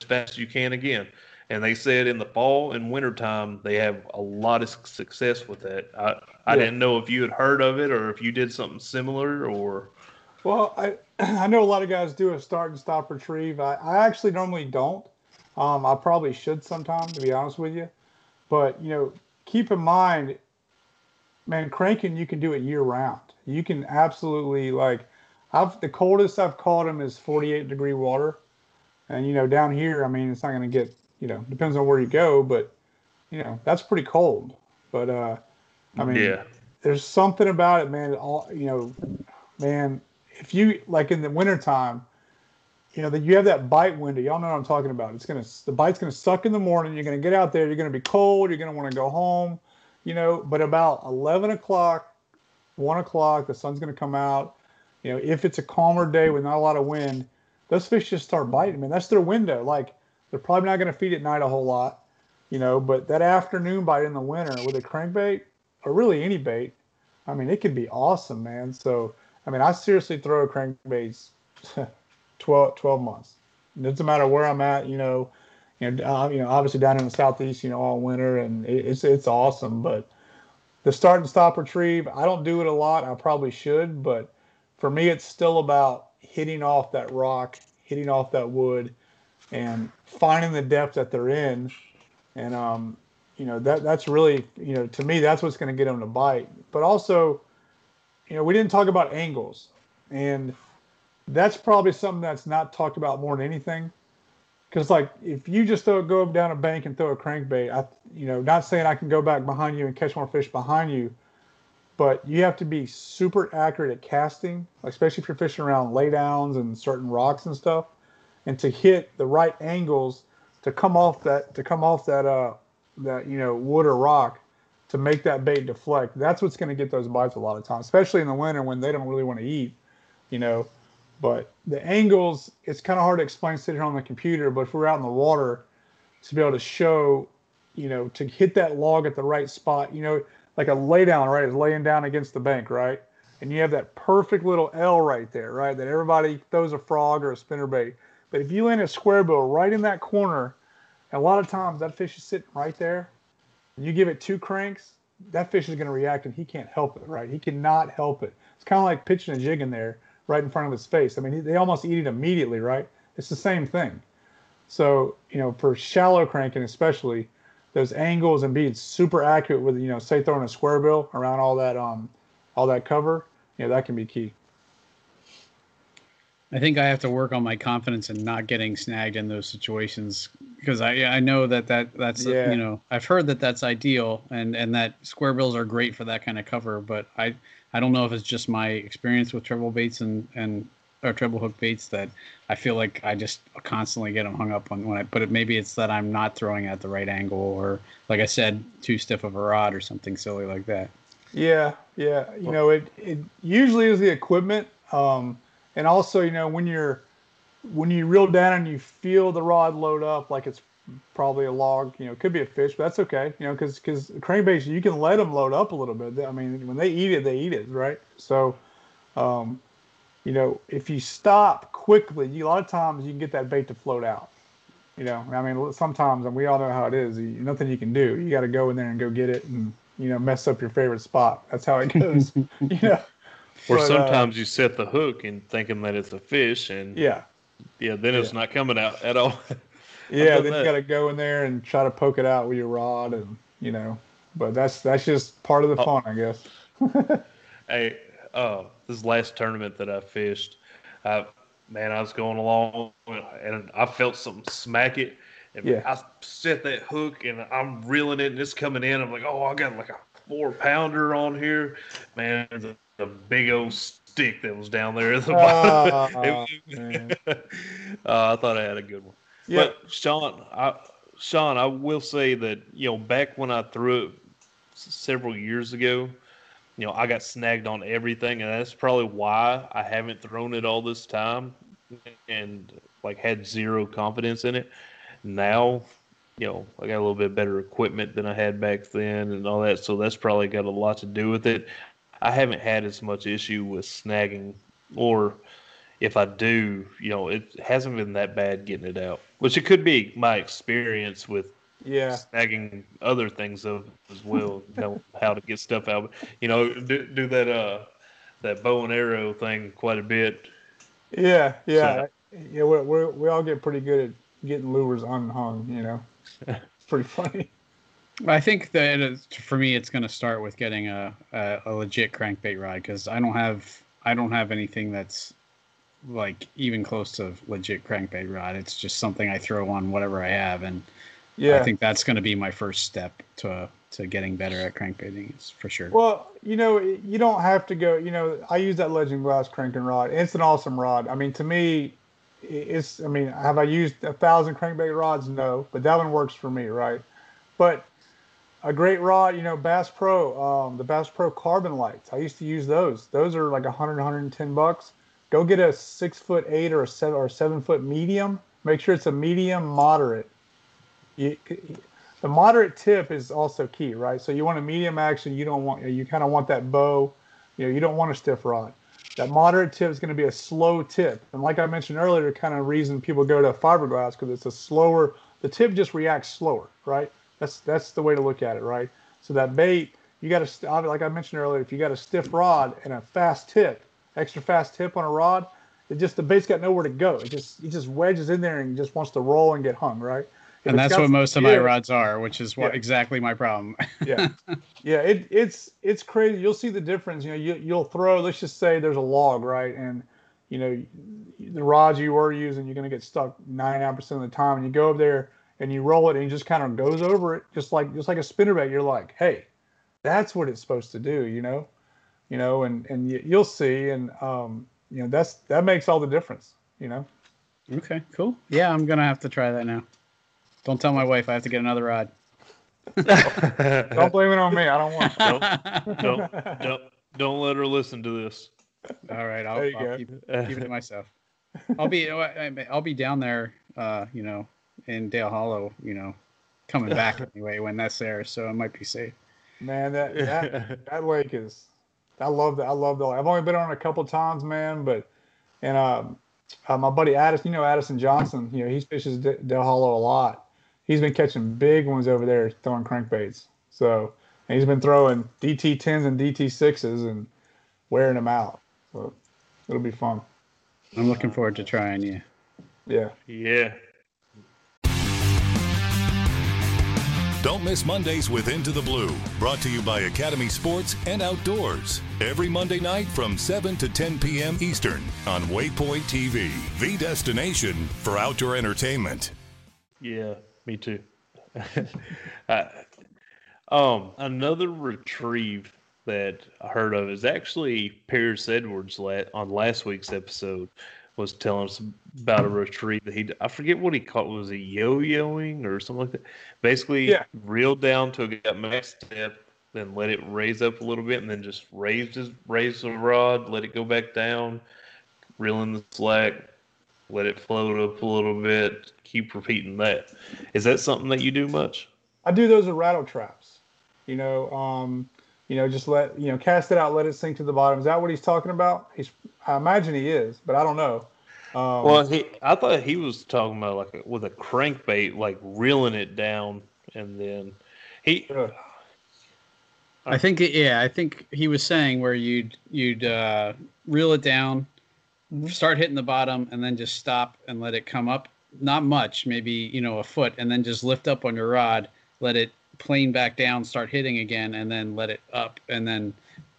as fast as you can again. And they said in the fall and winter time they have a lot of success with that. I I didn't know if you had heard of it or if you did something similar or Well, I I know a lot of guys do a start and stop retrieve. I, I actually normally don't. Um, I probably should sometime, to be honest with you. But you know, keep in mind, man, cranking you can do it year round. You can absolutely like, I've the coldest I've caught them is 48 degree water, and you know down here, I mean, it's not going to get you know depends on where you go, but you know that's pretty cold. But uh, I mean, yeah. there's something about it, man. All you know, man. If you like in the wintertime, you know that you have that bite window. Y'all know what I'm talking about. It's gonna the bite's gonna suck in the morning. You're gonna get out there. You're gonna be cold. You're gonna want to go home. You know, but about 11 o'clock, one o'clock, the sun's gonna come out. You know, if it's a calmer day with not a lot of wind, those fish just start biting. Man, that's their window. Like they're probably not gonna feed at night a whole lot. You know, but that afternoon bite in the winter with a crankbait or really any bait, I mean, it could be awesome, man. So, I mean, I seriously throw crankbaits 12, 12 months. It doesn't matter where I'm at, you know, you know, uh, you know, obviously down in the southeast, you know, all winter, and it's it's awesome. But the start and stop retrieve, I don't do it a lot. I probably should, but for me, it's still about hitting off that rock, hitting off that wood, and finding the depth that they're in, and um, you know that that's really you know to me that's what's going to get them to bite. But also, you know, we didn't talk about angles, and that's probably something that's not talked about more than anything. Because like if you just throw, go down a bank and throw a crankbait, I you know not saying I can go back behind you and catch more fish behind you, but you have to be super accurate at casting, especially if you're fishing around laydowns and certain rocks and stuff, and to hit the right angles to come off that to come off that uh that you know wood or rock to make that bait deflect. That's what's going to get those bites a lot of times, especially in the winter when they don't really want to eat, you know. But the angles, it's kind of hard to explain sitting on the computer. But if we're out in the water, to be able to show, you know, to hit that log at the right spot, you know, like a lay down, right, is laying down against the bank, right? And you have that perfect little L right there, right? That everybody throws a frog or a spinnerbait. But if you land a square bill right in that corner, a lot of times that fish is sitting right there, and you give it two cranks, that fish is going to react and he can't help it, right? He cannot help it. It's kind of like pitching a jig in there right in front of his face. I mean, they almost eat it immediately, right? It's the same thing. So, you know, for shallow cranking, especially, those angles and being super accurate with, you know, say throwing a square bill around all that, um, all that cover, you know, that can be key. I think I have to work on my confidence in not getting snagged in those situations because I I know that that that's Yeah. you know I've heard that that's ideal and and that square bills are great for that kind of cover but I I don't know if it's just my experience with treble baits and and or treble hook baits that I feel like I just constantly get them hung up on when I put it. Maybe it's that I'm not throwing at the right angle, or like I said, too stiff of a rod or something silly like that. Yeah, yeah. You know, it it usually is the equipment, um, and also you know when you're when you reel down and you feel the rod load up like it's probably a log. You know, could be a fish, but that's okay. You know, because because crankbaits you can let them load up a little bit. I mean, when they eat it, they eat it, right? So, um, you know, if you stop quickly, you, a lot of times you can get that bait to float out. You know, I mean, sometimes, and we all know how it is. You, nothing you can do. You got to go in there and go get it, and you know, mess up your favorite spot. That's how it goes. you know. Or But, uh, sometimes you set the hook and thinking that it's a fish, and yeah, yeah, then it's Yeah. not coming out at all. yeah. Then that. you got to go in there and try to poke it out with your rod, and you know. But that's that's just part of the Oh. fun, I guess. Hey, uh, this last tournament that I fished, I, man, I was going along and I felt something smack it. And Yeah. I set that hook and I'm reeling it and it's coming in. I'm like, oh, I got like a four pounder on here. Man, a, a big old stick that was down there at the bottom. Ah, uh, I thought I had a good one. Yeah. But Sean, I, Sean, I will say that you know back when I threw it several years ago, you know I got snagged on everything, and that's probably why I haven't thrown it all this time, and like had zero confidence in it. Now, you know, I got a little bit better equipment than I had back then, and all that, so that's probably got a lot to do with it. I haven't had as much issue with snagging, or if I do, you know, it hasn't been that bad getting it out. Which it could be my experience with yeah. snagging other things of as well, you know, how to get stuff out. You know, do, do that uh that bow and arrow thing quite a bit. Yeah, yeah, yeah. We we we all get pretty good at getting lures unhung. You know, it's pretty funny. I think that for me, it's going to start with getting a, a, a legit crankbait rod because I don't have I don't have anything that's like even close to legit crankbait rod. It's just something I throw on whatever I have, and Yeah. I think that's going to be my first step to to getting better at crankbaiting. Is for sure. Well, you know, you don't have to go. You know, I use that Legend Glass cranking rod. It's an awesome rod. I mean, to me, it's. I mean, have I used a thousand crankbait rods? No, but that one works for me, right? But a great rod, you know, Bass Pro, um, the Bass Pro Carbonlites. I used to use those. Those are like 100, 110 bucks. Go get a six foot eight or a seven or a seven foot medium. Make sure it's a medium moderate. You, the moderate tip is also key, right? So you want a medium action. You don't want you kind of want that bow. You know, you don't want a stiff rod. That moderate tip is going to be a slow tip, and like I mentioned earlier, kind of reason people go to fiberglass because it's a slower. The tip just reacts slower, right? That's that's the way to look at it, right? So that bait, you got to like I mentioned earlier, if you got a stiff rod and a fast tip, extra fast tip on a rod, it just the bait's got nowhere to go. It just it just wedges in there and just wants to roll and get hung, right? If and that's what most of my rods are, which is what Yeah. exactly my problem. yeah yeah it, it's it's crazy you'll see the difference you know you, you'll throw let's just say there's a log right and you know the rods you were using you're going to get stuck 99% of the time and you go up there and you roll it and it just kind of goes over it just like just like a spinnerbait you're like hey that's what it's supposed to do you know you know and and you, you'll see and um you know that's that makes all the difference you know okay, cool. Yeah, I'm gonna have to try that now. Don't tell my wife I have to get another rod. don't blame it on me i don't want don't, don't, don't, don't let her listen to this. All right, I'll, I'll keep, keep it to myself. I'll be I- I'll be down there, uh, you know, in Dale Hollow, you know, coming back anyway when that's there, so it might be safe. Man, that that that lake is. I love that. I love the. I've only been on it a couple times, man. But and um, uh, my buddy Addison, you know Addison Johnson. You know he fishes D- Dale Hollow a lot. He's been catching big ones over there, throwing crankbaits. So and he's been throwing DT tens and DT sixes and wearing them out. So it'll be fun. I'm looking forward to trying you. Yeah. yeah. Don't miss Mondays with Into the Blue, brought to you by Academy Sports and Outdoors. Every Monday night from 7 to 10 p.m. Eastern on Waypoint TV, the destination for outdoor entertainment. Yeah, me too. uh, um, another retrieve that I heard of is actually Paris Edwards on last week's episode was telling us about a retrieve that he I forget what he called was it yo-yoing or something like that. Basically, Yeah. reeled down to a max depth, then let it raise up a little bit, and then just raised his raise the rod, let it go back down, reel in the slack, let it float up a little bit, keep repeating that. Is that something that you do much? I do those with rattle traps. You know, um, you know, just let you know, cast it out, let it sink to the bottom. Is that what he's talking about? He's, I imagine he is, but I don't know. Um, Well, he I thought he was talking about like a, with a crankbait, like reeling it down, and then he. Yeah. I think yeah, I think he was saying where you'd you'd uh, reel it down, start hitting the bottom, and then just stop and let it come up. Not much, maybe you know a foot, and then just lift up on your rod, let it plane back down, start hitting again, and then let it up, and then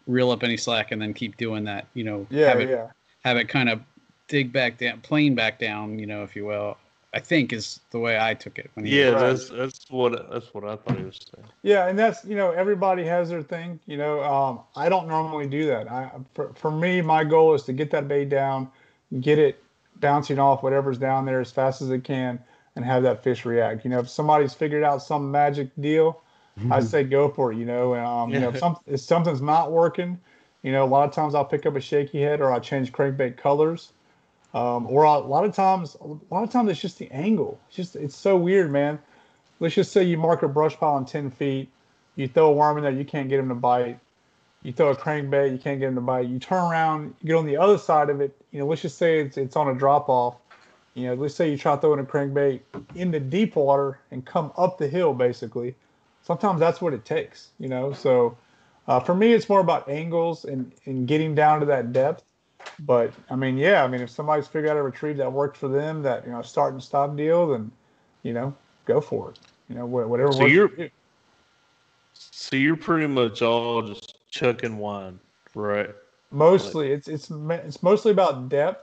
reel up any slack, and then keep doing that. You know, yeah, have it yeah. have it kind of dig back down, plane back down. You know, if you will. I think is the way I took it when he Yeah, Right. that's that's what that's what I thought he was saying. Yeah, and that's you know everybody has their thing. You know, um, I don't normally do that. I for, for me, my goal is to get that bait down, get it bouncing off whatever's down there as fast as it can, and have that fish react. You know, if somebody's figured out some magic deal, I say go for it. You know, and, um, you know if, some, if something's not working, you know, a lot of times I'll pick up a shaky head or I'll change crankbait colors. Um, or I'll, a lot of times, a lot of times it's just the angle. It's just it's so weird, man. Let's just say you mark a brush pile on ten feet, you throw a worm in there, you can't get him to bite. You throw a crankbait, you can't get him to bite. You turn around, you get on the other side of it. You know, let's just say it's it's on a drop off. You know, let's say you try throwing a crankbait in the deep water and come up the hill, basically. Sometimes that's what it takes. You know, so uh, for me, it's more about angles and and getting down to that depth. But I mean, yeah, I mean, if somebody's figured out a retrieve that worked for them, that you know, start and stop deal, then you know, go for it. You know, whatever. So works you're- you. So you're pretty much all just chucking wine, right? mostly it's it's ma- it's mostly about depth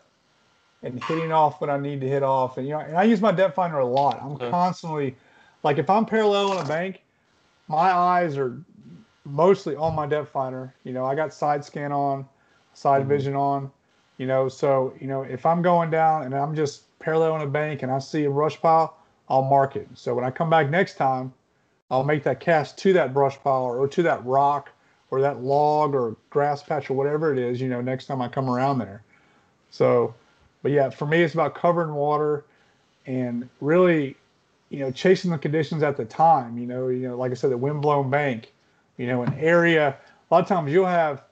and hitting off what I need to hit off. And you know, and I use my depth finder a lot. I'm Okay. constantly like if I'm parallel on a bank, my eyes are mostly on my depth finder. You know, I got side scan on, side mm-hmm. vision on. You know, so you know if I'm going down and I'm just parallel on a bank and I see a brush pile, I'll mark it. So when I come back next time, I'll make that cast to that brush pile or to that rock or that log or grass patch or whatever it is, you know, next time I come around there. So, but yeah, for me, it's about covering water and really, you know, chasing the conditions at the time. You know, you know, like I said, the windblown bank, you know, an area. A lot of times you'll have,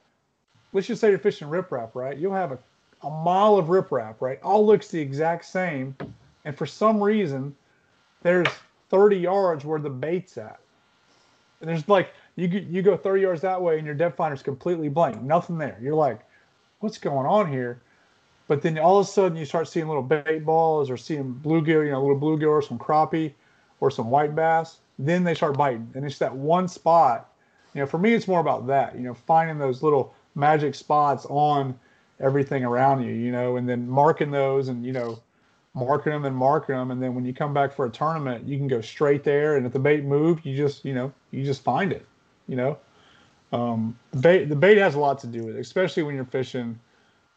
let's just say you're fishing riprap, right? You'll have a, a mile of riprap, right? All looks the exact same, and for some reason, there's 30 yards where the bait's at. And there's like you you go 30 yards that way and your depth finder's completely blank, nothing there. You're like, what's going on here? But then all of a sudden you start seeing little bait balls or seeing bluegill, you know, little bluegill or some crappie or some white bass. Then they start biting, and it's that one spot. You know, for me, it's more about that. You know, finding those little magic spots on everything around you. You know, and then marking those, and you know, marking them and marking them, and then when you come back for a tournament, you can go straight there. And if the bait moved, you just you know you just find it. You know, um, the bait the bait has a lot to do with it, especially when you're fishing.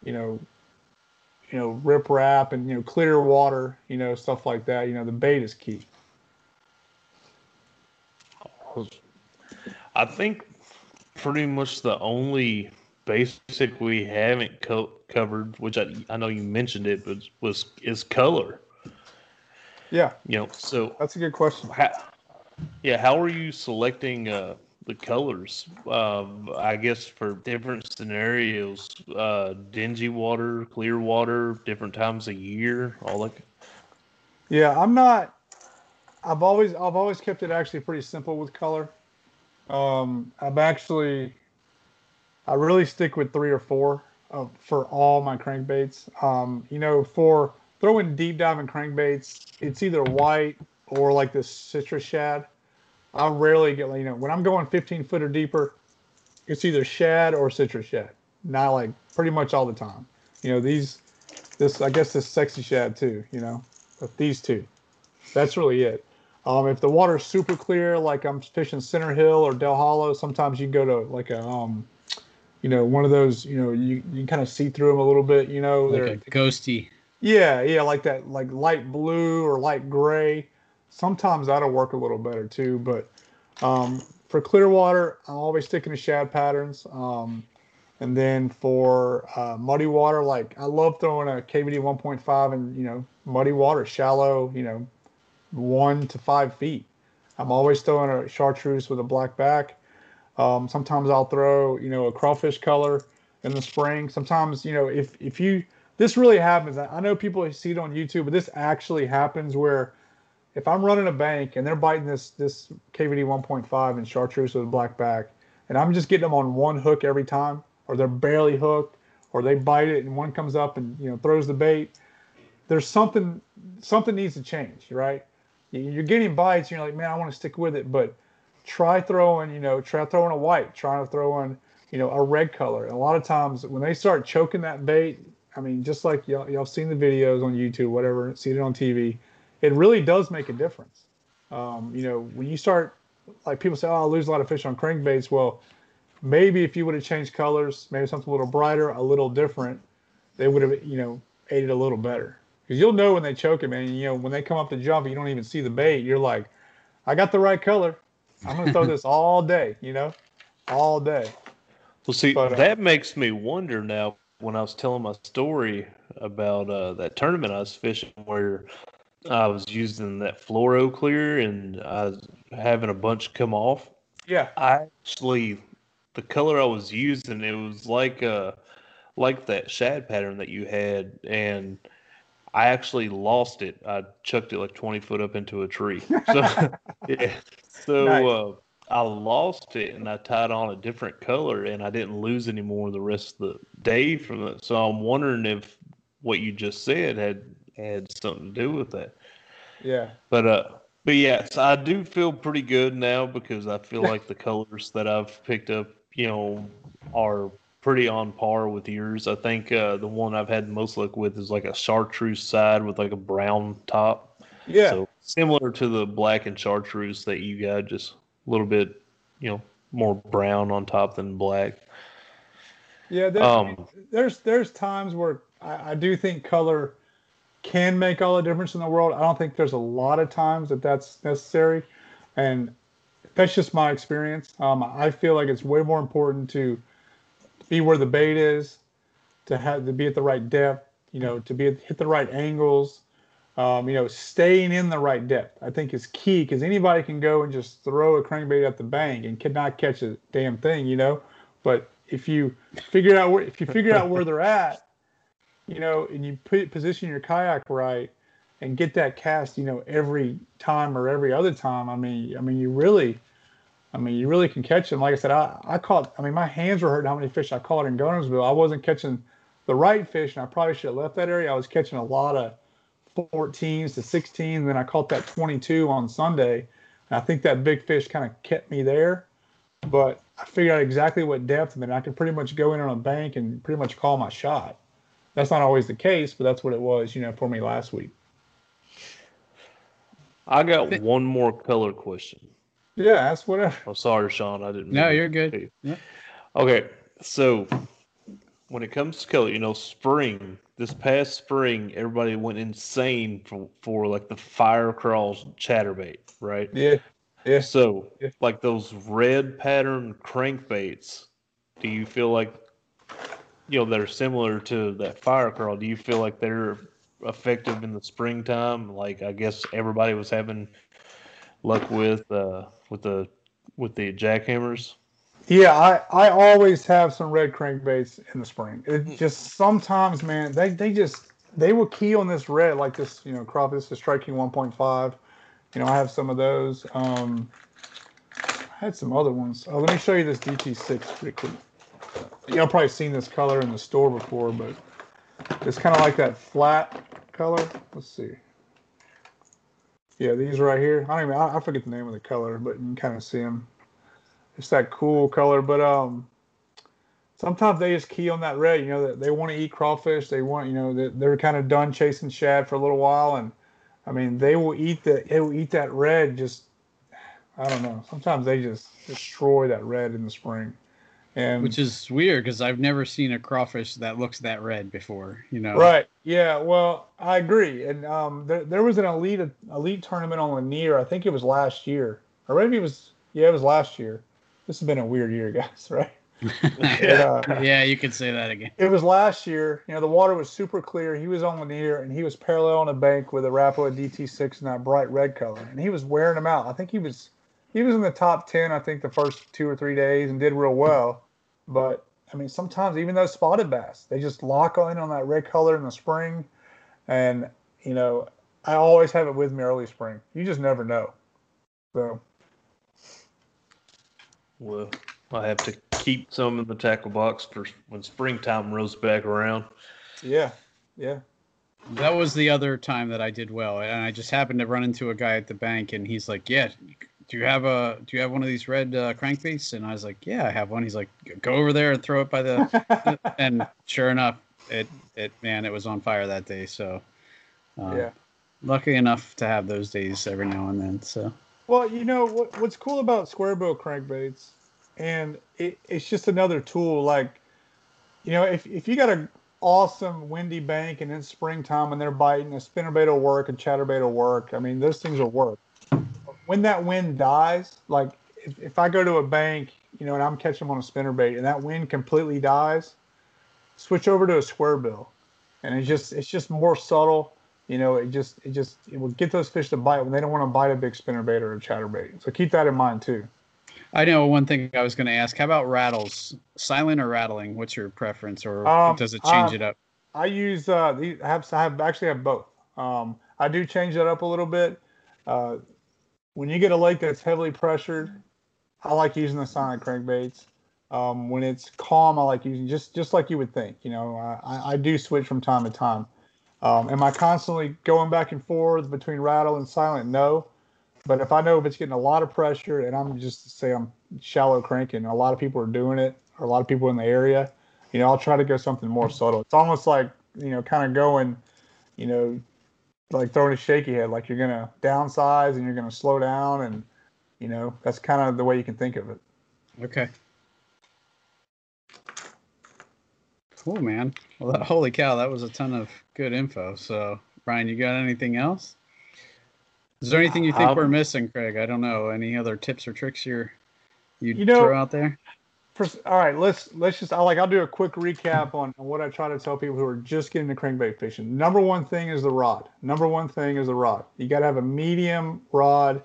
You know, you know rip rap and you know clear water. You know stuff like that. You know the bait is key. I think pretty much the only basic we haven't co- covered, which I, I know you mentioned it, but was is color. Yeah, You know, so that's a good question. how, yeah, how are you selecting uh, the colors? Um, I guess for different scenarios, uh, dingy water, clear water, different times of year, all that. Yeah, I'm not. I've always I've always kept it actually pretty simple with color. Um, I'm actually I really stick with three or four for all my crankbaits. Um, you know, for throwing deep diving crankbaits, it's either white or like this citrus shad. I rarely get you know when I'm going 15 foot or deeper, it's either shad or citrus shad. Not like pretty much all the time. You know these, this I guess this sexy shad too. You know, but these two, that's really it. Um, if the water's super clear, like I'm fishing Center Hill or Dale Hollow, sometimes you can go to like a, um, you know, one of those, you know, you, you kind of see through them a little bit, you know. Like they're ghosty. yeah, yeah, like that, like light blue or light gray. Sometimes that'll work a little better too. But um, for clear water, I'm always sticking to shad patterns. Um, and then for uh, muddy water, like I love throwing a KVD 1.5 and you know muddy water, shallow, you know, one to five feet. I'm always throwing a chartreuse with a black back. Um, sometimes I'll throw, you know, a crawfish color in the spring. Sometimes, you know, if if you this really happens. I know people see it on YouTube, but this actually happens where if I'm running a bank and they're biting this this KVD 1.5 and chartreuse with a black back, and I'm just getting them on one hook every time, or they're barely hooked, or they bite it and one comes up and you know throws the bait. There's something something needs to change, right? You- You're getting bites, and you're like, man, I want to stick with it, but try throwing, you know, try throwing a white, try to throw in, you know, a red color. And a lot of times when they start choking that bait, I mean, just like y'all, y'all seen the videos on YouTube, whatever, seen it on TV, it really does make a difference. Um, you know, when you start, like people say, oh, I lose a lot of fish on crankbaits. Well, maybe if you would have changed colors, maybe something a little brighter, a little different, they would have, you know, ate it a little better. Because you'll know when they choke it, man. You know, when they come up to jump, you don't even see the bait. You're like, I got the right color. I'm gonna throw this all day. You know, all day. Well, see, But, uh, that makes me wonder now. When I was telling my story about uh, that tournament I was fishing, where I was using that fluoro clear and I was having a bunch come off. Yeah. I actually, the color I was using, it was like uh, like that shad pattern that you had, and I actually lost it. I chucked it like twenty foot up into a tree. So, yeah. So Nice. uh, I lost it, and I tied on a different color, and I didn't lose any more the rest of the day from it. So I'm wondering if what you just said had had something to do with that. Yeah. But uh, but yes, I do feel pretty good now because I feel like the colors that I've picked up, you know, are pretty on par with yours. I think uh, the one I've had the most luck with is like a chartreuse side with like a brown top. Yeah. So similar to the black and chartreuse that you got, just a little bit, you know, more brown on top than black. Yeah, there, Um, there's there's times where I, I do think color can make all the difference in the world. I don't think there's a lot of times that that's necessary, and that's just my experience. Um, I feel like it's way more important to be where the bait is, to have to be at the right depth, you know, to be at, hit the right angles, um, you know, staying in the right depth. I think is key because anybody can go and just throw a crankbait at the bank and cannot catch a damn thing, you know. But if you figure out where if you figure out where they're at, you know, and you put position your kayak right and get that cast, you know, every time or every other time. I mean, I mean, you really, I mean, you really can catch them. Like I said, I, I caught. I mean, my hands were hurting. How many fish I caught in Guntersville? I wasn't catching the right fish, and I probably should have left that area. I was catching a lot of 14s to 16s. And then I caught that 22 on Sunday. And I think that big fish kind of kept me there. But I figured out exactly what depth, and then I could pretty much go in on a bank and pretty much call my shot. That's not always the case, but that's what it was, you know, for me last week. I got one more color question. Yeah, that's whatever. I'm sorry, Sean. I didn't. No, mean you're good. cut you. Yeah. Okay, so when it comes to color, you know, spring. This past spring, everybody went insane for for like the fire crawls chatterbait, right? Yeah, yeah. So, Yeah. like those red pattern crankbaits, do you feel like, you know, they're similar to that fire crawl? Do you feel like they're effective in the springtime? Like, I guess everybody was having luck with uh, with the with the jackhammers. Yeah, I, I always have some red crankbaits in the spring. It just sometimes, man, they, they just they will key on this red like this, you know, crop. This is Strike King 1.5. You know, I have some of those. Um, I had some other ones. Oh, let me show you this DT6 pretty Y'all probably seen this color in the store before, but it's kind of like that flat color. Let's see. Yeah, these right here. I don't even. I, I forget the name of the color, but you can kind of see them it's that cool color. But um, sometimes they just key on that red. You know, that they want to eat crawfish. They want, you know, that they're kind of done chasing shad for a little while, and I mean, they will eat the they will eat that red. Just I don't know. Sometimes they just destroy that red in the spring, and Which is weird because I've never seen a crawfish that looks that red before. You know. Right. Yeah. Well, I agree. And um, there, there was an elite elite tournament on Lanier. I think it was last year, or maybe it was. Yeah, it was last year. This has been a weird year, guys. Right. yeah. uh, yeah, you could say that again. It was last year. You know, the water was super clear. He was on Lanier, and he was parallel on the bank with a Rapala DT6 in that bright red color, and he was wearing them out. I think he was he was in the top ten. I think the first two or three days and did real well. But I mean, sometimes even those spotted bass, they just lock in on that red color in the spring, and you know, I always have it with me early spring. You just never know. So Well, I have to keep some in the tackle box for when springtime rolls back around. yeah, yeah. That was the other time that I did well, and I just happened to run into a guy at the bank, and he's like, "Yeah, do you have a do you have one of these red uh, crankbaits?" And I was like, "Yeah, I have one." He's like, "Go over there and throw it by the," and sure enough, it it man, it was on fire that day. So, uh, Yeah. lucky enough to have those days every now and then. So, Well, you know what, what's cool about square bill crankbaits, and it, it's just another tool. Like, you know, if if you got an awesome windy bank and it's springtime and they're biting, a spinnerbait will work, a chatterbait will work. I mean, those things will work. When that wind dies, like if, if I go to a bank, you know, and I'm catching them on a spinnerbait and that wind completely dies, switch over to a square bill, and it's just it's just more subtle you know, it just it just it will get those fish to bite when they don't want to bite a big spinnerbait or a chatterbait. So keep that in mind too. I know one thing I was going to ask: How about rattles, silent or rattling? What's your preference, or Um, does it change um, it up? I use uh these I have I have actually have both. Um, I do change that up a little bit. Uh, when you get a lake that's heavily pressured, I like using the silent crankbaits. Um, when it's calm, I like using just just like you would think. You know, I, I do switch from time to time. Um, am I constantly going back and forth between rattle and silent? No. But if I know if it's getting a lot of pressure and I'm just say I'm shallow cranking, a lot of people are doing it, or a lot of people in the area, you know, I'll try to go something more subtle. It's almost like, you know, kind of going, you know, like throwing a shaky head, like you're gonna downsize and you're gonna slow down, and you know, that's kind of the way you can think of it. Okay. Cool, man. Well, that, holy cow, that was a ton of good info. So, Brian, you got anything else? Is there anything you think Um, we're missing, Craig? I don't know. Any other tips or tricks you're you You know- throw out there? All right, let's let's just I like I'll do a quick recap on on what I try to tell people who are just getting into crankbait fishing. Number one thing is the rod. Number one thing is the rod. You got to have a medium rod.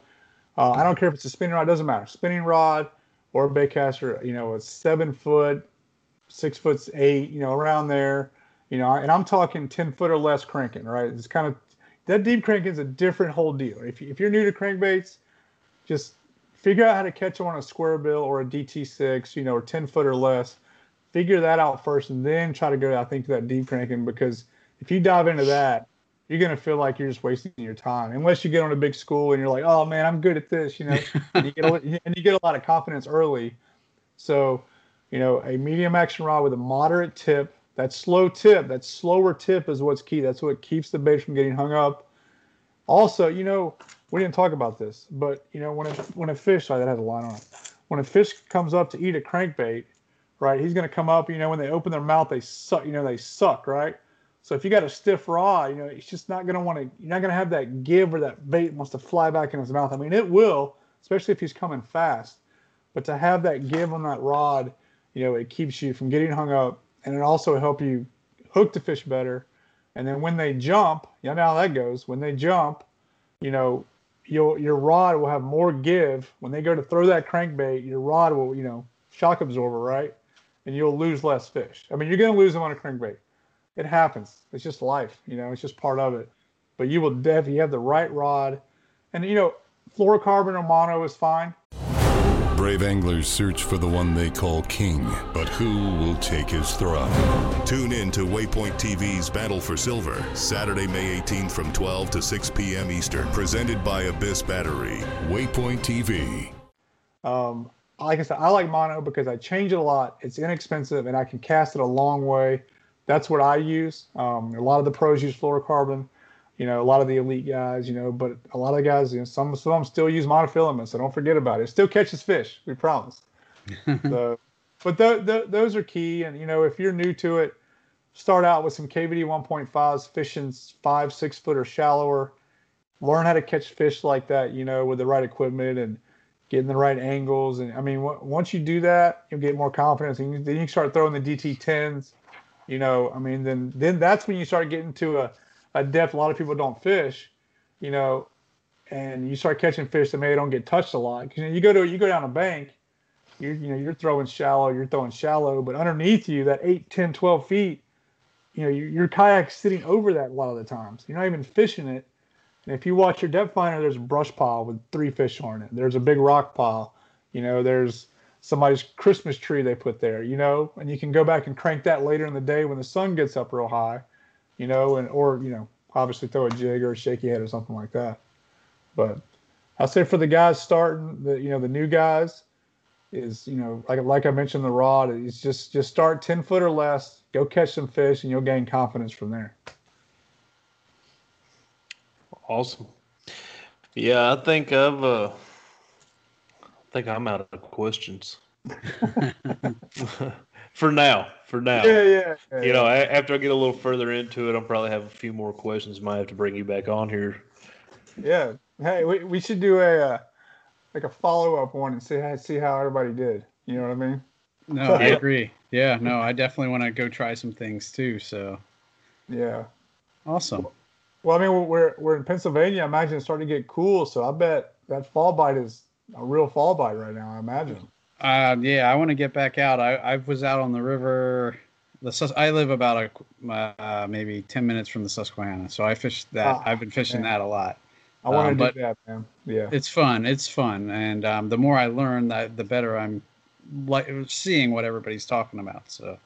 Uh, I don't care if it's a spinning rod, doesn't matter. Spinning rod or a baitcaster, you know, a seven foot, six foot eight, you know, around there, you know, and I'm talking 10 foot or less cranking, right? It's kind of that deep cranking is a different whole deal. If, if you're new to crankbaits, just figure out how to catch them on a square bill or a DT6, you know, or 10 foot or less. Figure that out first and then try to go, I think, to that deep cranking because if you dive into that, you're going to feel like you're just wasting your time unless you get on a big school and you're like, oh man, I'm good at this, you know, and, you get a, and you get a lot of confidence early. So, you know, a medium action rod with a moderate tip, that slow tip, that slower tip is what's key. That's what keeps the bait from getting hung up. Also, you know, we didn't talk about this, but you know, when a when a fish, sorry, that has a line on it. When a fish comes up to eat a crankbait, right, he's going to come up. You know, when they open their mouth, they suck. You know, they suck, right? So if you got a stiff rod, you know, it's just not going to want to. You're not going to have that give or that bait wants to fly back in his mouth. I mean, it will, especially if he's coming fast. But to have that give on that rod, you know, it keeps you from getting hung up, and it also help you hook the fish better. And then when they jump, you know how that goes. When they jump, you know, your your rod will have more give. When they go to throw that crankbait, your rod will, you know, shock absorber, right? And you'll lose less fish. I mean, you're going to lose them on a crankbait. It happens. It's just life, you know. It's just part of it. But you will definitely have the right rod, and you know, fluorocarbon or mono is fine. Brave anglers search for the one they call king, but who will take his throne? Tune in to Waypoint TV's Battle for Silver, Saturday, May 18th from 12 to 6 p.m. Eastern, presented by Abyss Battery. Waypoint TV. Um, like I said, I like mono because I change it a lot. It's inexpensive and I can cast it a long way. That's what I use. Um, a lot of the pros use fluorocarbon. You know, a lot of the elite guys, you know, but a lot of guys, you know, some, some of them still use monofilament, so don't forget about it. It still catches fish, we promise. so, but th- th- those are key. And, you know, if you're new to it, start out with some KVD 1.5s, fishing five, six foot or shallower. Learn how to catch fish like that, you know, with the right equipment and getting the right angles. And I mean, w- once you do that, you'll get more confidence. And then you start throwing the DT 10s, you know, I mean, then, then that's when you start getting to a, a depth a lot of people don't fish, you know, and you start catching fish that maybe don't get touched a lot. Because you, know, you go to you go down a bank, you you know you're throwing shallow, you're throwing shallow, but underneath you that 8, 10, 12 feet, you know your, your kayak's sitting over that a lot of the times. You're not even fishing it. And if you watch your depth finder, there's a brush pile with three fish on it. There's a big rock pile. You know, there's somebody's Christmas tree they put there. You know, and you can go back and crank that later in the day when the sun gets up real high you know, and or you know, obviously throw a jig or a shaky head or something like that. But I say for the guys starting, the you know, the new guys is you know, like like I mentioned, the rod is just just start ten foot or less, go catch some fish, and you'll gain confidence from there. Awesome. Yeah, I think I've uh, I think I'm out of questions. for now, for now. Yeah, yeah. yeah you know, after I get a little further into it, I'll probably have a few more questions. Might have to bring you back on here. Yeah. Hey, we, we should do a uh, like a follow up one and see how see how everybody did. You know what I mean? No, I agree. Yeah, no, I definitely want to go try some things too. So. Yeah. Awesome. Well, I mean, we're we're in Pennsylvania. I imagine it's starting to get cool, so I bet that fall bite is a real fall bite right now. I imagine. Uh, yeah, I want to get back out. I, I was out on the river. The Sus- I live about a uh, maybe ten minutes from the Susquehanna, so I fished that. Ah, I've been fishing man. that a lot. I want Um, to do that, man. Yeah. It's fun. It's fun, and um, the more I learn, that the better I'm like seeing what everybody's talking about. So,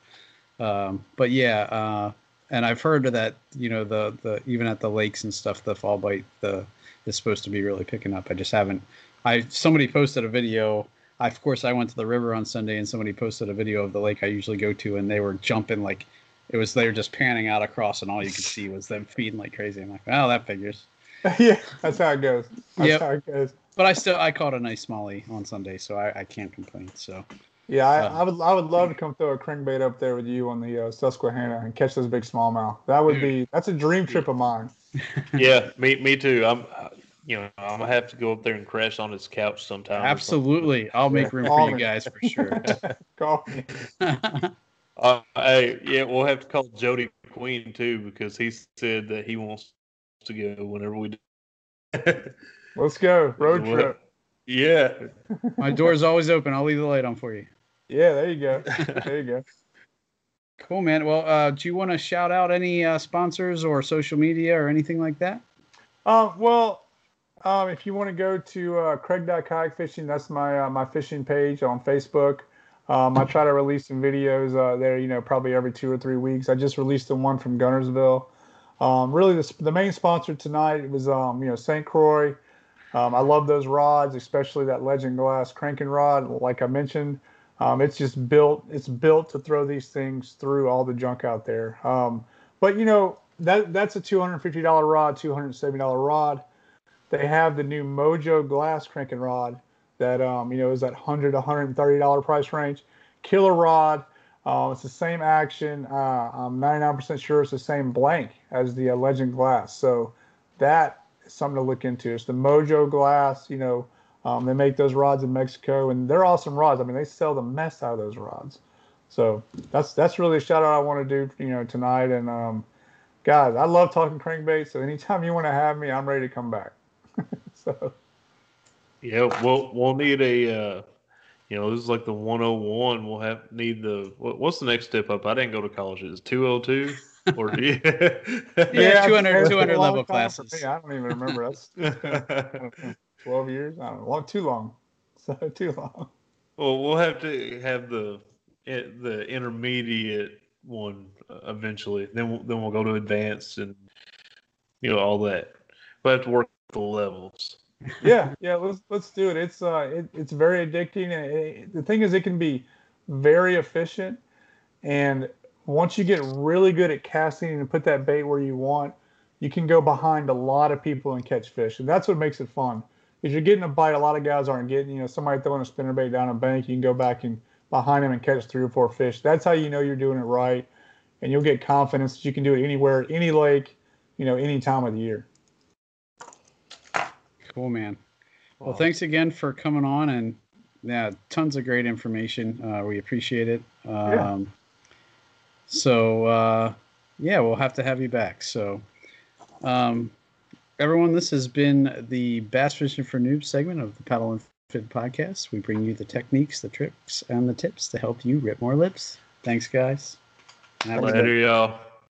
um, but yeah, uh, and I've heard that you know the the even at the lakes and stuff, the fall bite the is supposed to be really picking up. I just haven't. I somebody posted a video. I, of course, I went to the river on Sunday, and somebody posted a video of the lake I usually go to, and they were jumping like it was they were just panning out across, and all you could see was them feeding like crazy. I'm like, well, that figures. yeah, that's how it goes. That's Yep. how it goes. But I still I caught a nice smallie on Sunday, so I, I can't complain. So Yeah, I, Um, I would I would love to come throw a crankbait up there with you on the uh, Susquehanna and catch those big smallmouth. That would be that's a dream trip of mine. yeah, me me too. I'm, uh, you know, I'm gonna have to go up there and crash on his couch sometime. absolutely, I'll make room for you guys for sure. Call me. Uh, hey, yeah, we'll have to call Jody Queen too because he said that he wants to go whenever we do. Let's go road What? trip. yeah, My door's always open. I'll leave the light on for you. Yeah, there you go. There you go. Cool, man. Well, uh, do you want to shout out any uh, sponsors or social media or anything like that? Um, well, um, if you want to go to uh, Craig Kayak Fishing, that's my uh, my fishing page on Facebook. Um, I try to release some videos uh, there, you know, probably every two or three weeks. I just released the one from Guntersville. Um, really, the, the main sponsor tonight was, um, you know, St. Croix. Um, I love those rods, especially that Legend Glass cranking rod. Like I mentioned, um, it's just built. It's built to throw these things through all the junk out there. Um, but you know that that's a two hundred fifty dollar rod, two hundred seventy dollar rod. They have the new Mojo Glass cranking rod that um, you know is that hundred to hundred and thirty dollar price range. Killer rod. Uh, it's the same action. Uh, I'm 99% sure it's the same blank as the uh, Legend Glass. So that is something to look into. It's the Mojo Glass. You know, um, they make those rods in Mexico, and they're awesome rods. I mean, they sell the mess out of those rods. So that's that's really a shout out I want to do, you know, tonight. And um, guys, I love talking crankbait. So anytime you want to have me, I'm ready to come back. so yeah. We'll we'll need a. Uh, you know, this is like the 101. We'll have need the what, what's the next step up? I didn't go to college. Is 202 or do you? Yeah, 200 it's been a 200 level classes. me. I don't even remember. That's I don't know, 12 years. I don't know. Long, too long. So too long. Well, we'll have to have the eh, the intermediate one uh, eventually. Then we'll, then we'll go to advanced and you know all that. We'll have to work the levels. yeah, yeah. Let's let's do it. It's uh, it, it's very addicting. And it, the thing is, it can be very efficient. And once you get really good at casting and put that bait where you want, you can go behind a lot of people and catch fish, and that's what makes it fun. Because you're getting a bite, a lot of guys aren't getting. You know, somebody throwing a spinnerbait down a bank, you can go back and behind them and catch three or four fish. That's how you know you're doing it right, and you'll get confidence that you can do it anywhere, any lake, you know, any time of the year. Cool, man. Well, thanks again for coming on and yeah, tons of great information. Uh, we appreciate it. Um, yeah. So uh, yeah, we'll have to have you back. So um, everyone, this has been the Bass Fishing for Noobs segment of the Paddle and Fin podcast. We bring you the techniques, the tricks, and the tips to help you rip more lips. Thanks, guys. Later, y'all.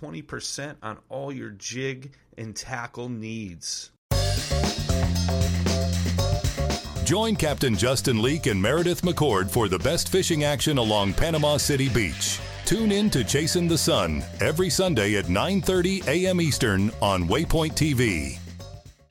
20% on all your jig and tackle needs. Join Captain Justin Leake and Meredith McCord for the best fishing action along Panama City Beach. Tune in to Chasing the Sun every Sunday at 9:30 a.m. Eastern on Waypoint TV.